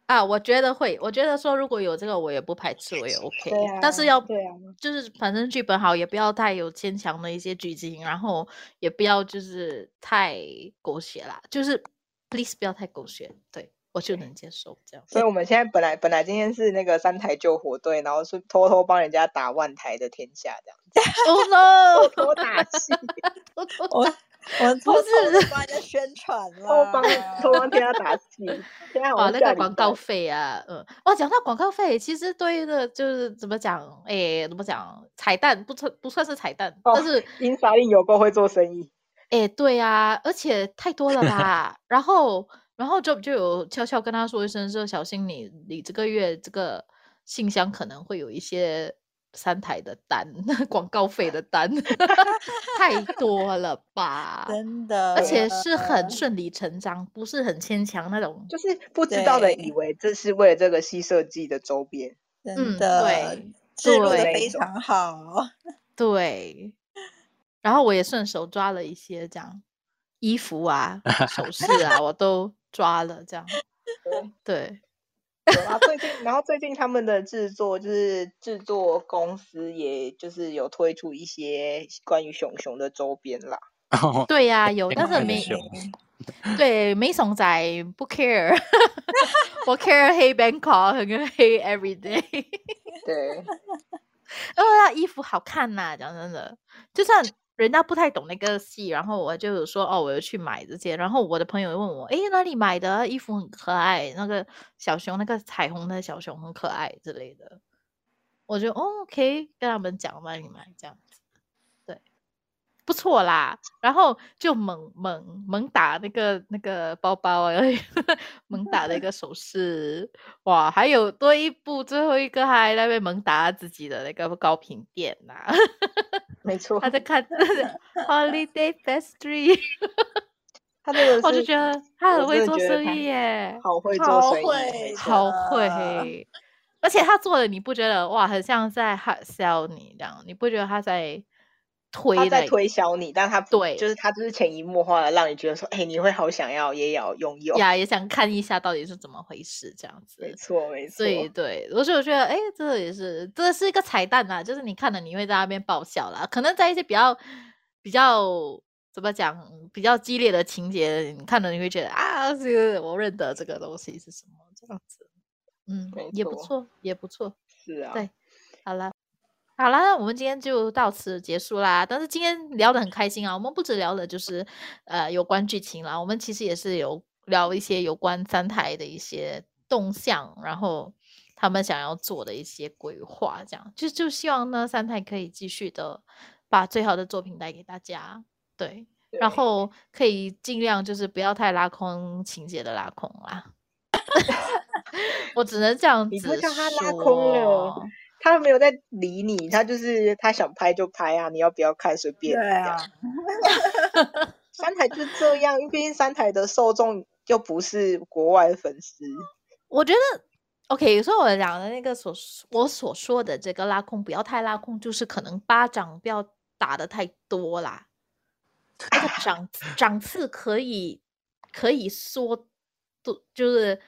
啊，我觉得会，我觉得说如果有这个，我也不排斥，我也 OK。对啊但是要对啊就是反正剧本好，也不要太有牵强的一些剧情，然后也不要就是太狗血啦，就是 please 不要太狗血，对我就能接受这样。所以我们现在本来本来今天是那个三台救火队，然后是偷偷帮人家打万台的天下这样子，Oh no！偷偷打戏，偷偷我我偷偷是的帮人家宣传 偷帮啦，偷帮天下打戏。现在好哦，那个广告拜费啊，嗯，哦，讲到广告费，其实对的，就是怎么讲，诶，怎么讲，彩蛋不算不算是彩蛋，哦但是英法令有够会做生意，哎，对啊、而且太多了啦？然后，然后就就有悄悄跟他说一声，说小心你，你这个月这个信箱可能会有一些三台的单，广告费的单，太多了吧？真的，而且是很顺理成章，不是很牵强那种。就是不知道的以为这是为了这个戏设计的周边。嗯真的对制作的非常好，对，然后我也顺手抓了一些这样衣服啊、首饰啊，我都抓了这样。对对，有啊，最近，然后最近他们的制作就是制作公司，也就是有推出一些关于熊熊的周边啦。哦，对呀、有，但是没对没熊仔不 care，我 care 黑 Bangkok 跟黑 Everyday。对，因为他衣服好看呐、讲真的，就算人家不太懂那个戏，然后我就说哦，我要去买这些，然后我的朋友问我，诶，哪里买的？衣服很可爱，那个小熊，那个彩虹的小熊很可爱之类的，我就哦，OK，跟他们讲哪里买这样，不错啦，然后就猛猛猛打那个那个包包啊，猛打那个手势，哇，还有多一步，最后一个还在那边猛打自己的那个高频店呐、没错，他在看。Holiday Fest Three，他这个。是我就觉得他很我会做生意耶，好会。好做生意，会好会，而且他做的你不觉得哇，很像在 hard sell 你这样，你不觉得他在推他在推销你，但他对就是他就是潜移默化的让你觉得说，哎，你会好想要，也要拥有。呀，也想看一下到底是怎么回事这样子。没错，没错，对对，我就觉得，哎，这个也是，这是一个彩蛋啦，就是你看了你会在那边爆笑啦。可能在一些比较比较怎么讲，比较激烈的情节，你看了你会觉得啊，这个我认得这个东西是什么这样子。嗯也不错，也不错。是啊，对好了，好啦，我们今天就到此结束啦。但是今天聊得很开心啊，我们不止聊的就是呃有关剧情啦，我们其实也是有聊一些有关三台的一些动向，然后他们想要做的一些规划，这样就就希望呢三台可以继续的把最好的作品带给大家。对，然对后可以尽量就是不要太拉空情节的拉空啦。我只能这样子你都叫他拉空了说他没有在理你，他就是他想拍就拍啊，你要不要看随便。对啊，，三台就是这样，因为毕竟三台的受众又不是国外的粉丝。我觉得，OK，所以我讲的那个所我所说的这个拉空，不要太拉空，就是可能巴掌不要打的太多啦，那个 掌掌刺可以可以缩，都就是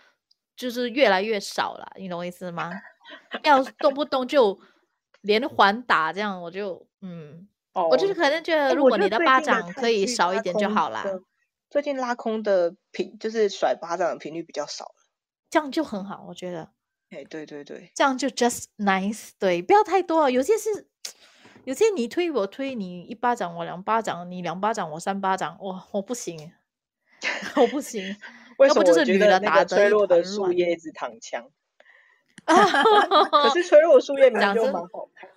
就是越来越少了，你懂我意思吗？要动不动就连环打这样，我就嗯，哦，我就是可能觉得，如果你的巴掌可以少一点就好啦，最近拉空的频就是甩巴掌的频率比较少了。这样就很好，我觉得。哎，对对对，这样就 just nice，对，不要太多了。有些是，有些你推我推，你一巴掌我两巴掌，你两巴掌我三巴掌，哇，我不行，我不行。为什么要不就是女的打那个脆得一弱的树叶一直躺枪？可是脆弱的树叶 明明就蛮好看。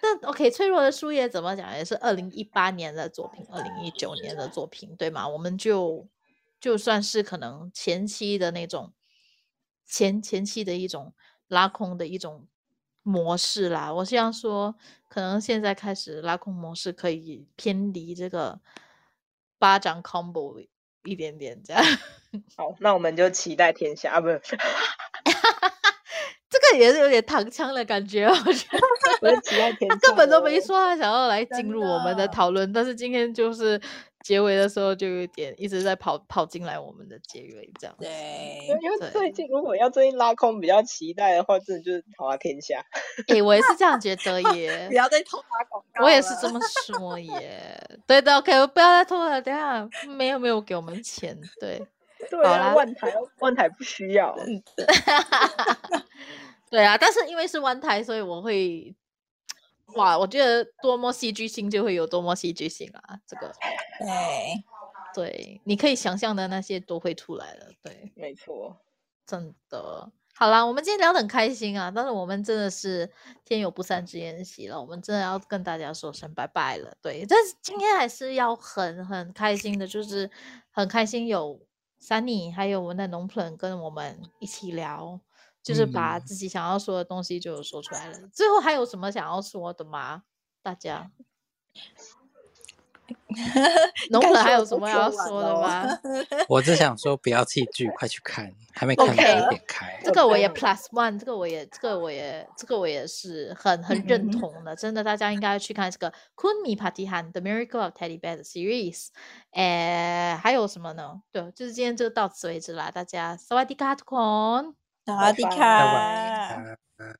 但 OK，脆弱的树叶怎么讲，也是二零一八年的作品，二零一九年的作品，对吗？我们就就算是可能前期的那种前前期的一种拉空的一种模式啦。我这样说，可能现在开始拉空模式可以偏离这个巴掌 combo 一点点这样。好，那我们就期待天下啊，不是 这个也是有点躺枪的感觉，我觉得。不是期待天，他根本都没。说他想要来进入我们的的讨论，但是今天就是结尾的时候就有点一直在跑跑进来我们的结尾这样子。对因，为最近如果要最近拉空比较期待的话，真的就是桃花天下。诶，我也是这样觉得耶 不，要再偷打广告我也是了这么说耶。对的，OK，我不要再偷了，等下没有没有给我们钱，对对万台万台不需要。对啊，但是因为是万台，所以我会。哇，我觉得多么戏剧性就会有多么戏剧性啊！这个对，对，你可以想象的那些都会出来了。对，没错，真的。好啦，我们今天聊得很开心啊，但是我们真的是天有不散之宴席了，我们真的要跟大家说声拜拜了。对，但是今天还是要很很开心的，就是很开心有 Sunny 还有我们的农 plan 跟我们一起聊，就是把嗯自己想要说的东西就说出来了。最后还有什么想要说的吗？大家？农该 plan 还说的都有什么要说完说的咯吗？我只想说不要弃剧，快去看，还没看的 OK 可以点开。这个我也棒 plus one，这个我也，这个我也，这个我也是很很认嗯同的。真的，大家应该去看这个《昆米帕蒂汉 The Miracle of Teddy Bear》的 series。诶，还有什么呢？对，就是今天就到此为止啦。大家，萨瓦迪卡，ทุกคน 萨瓦迪拜拜卡。萨瓦迪卡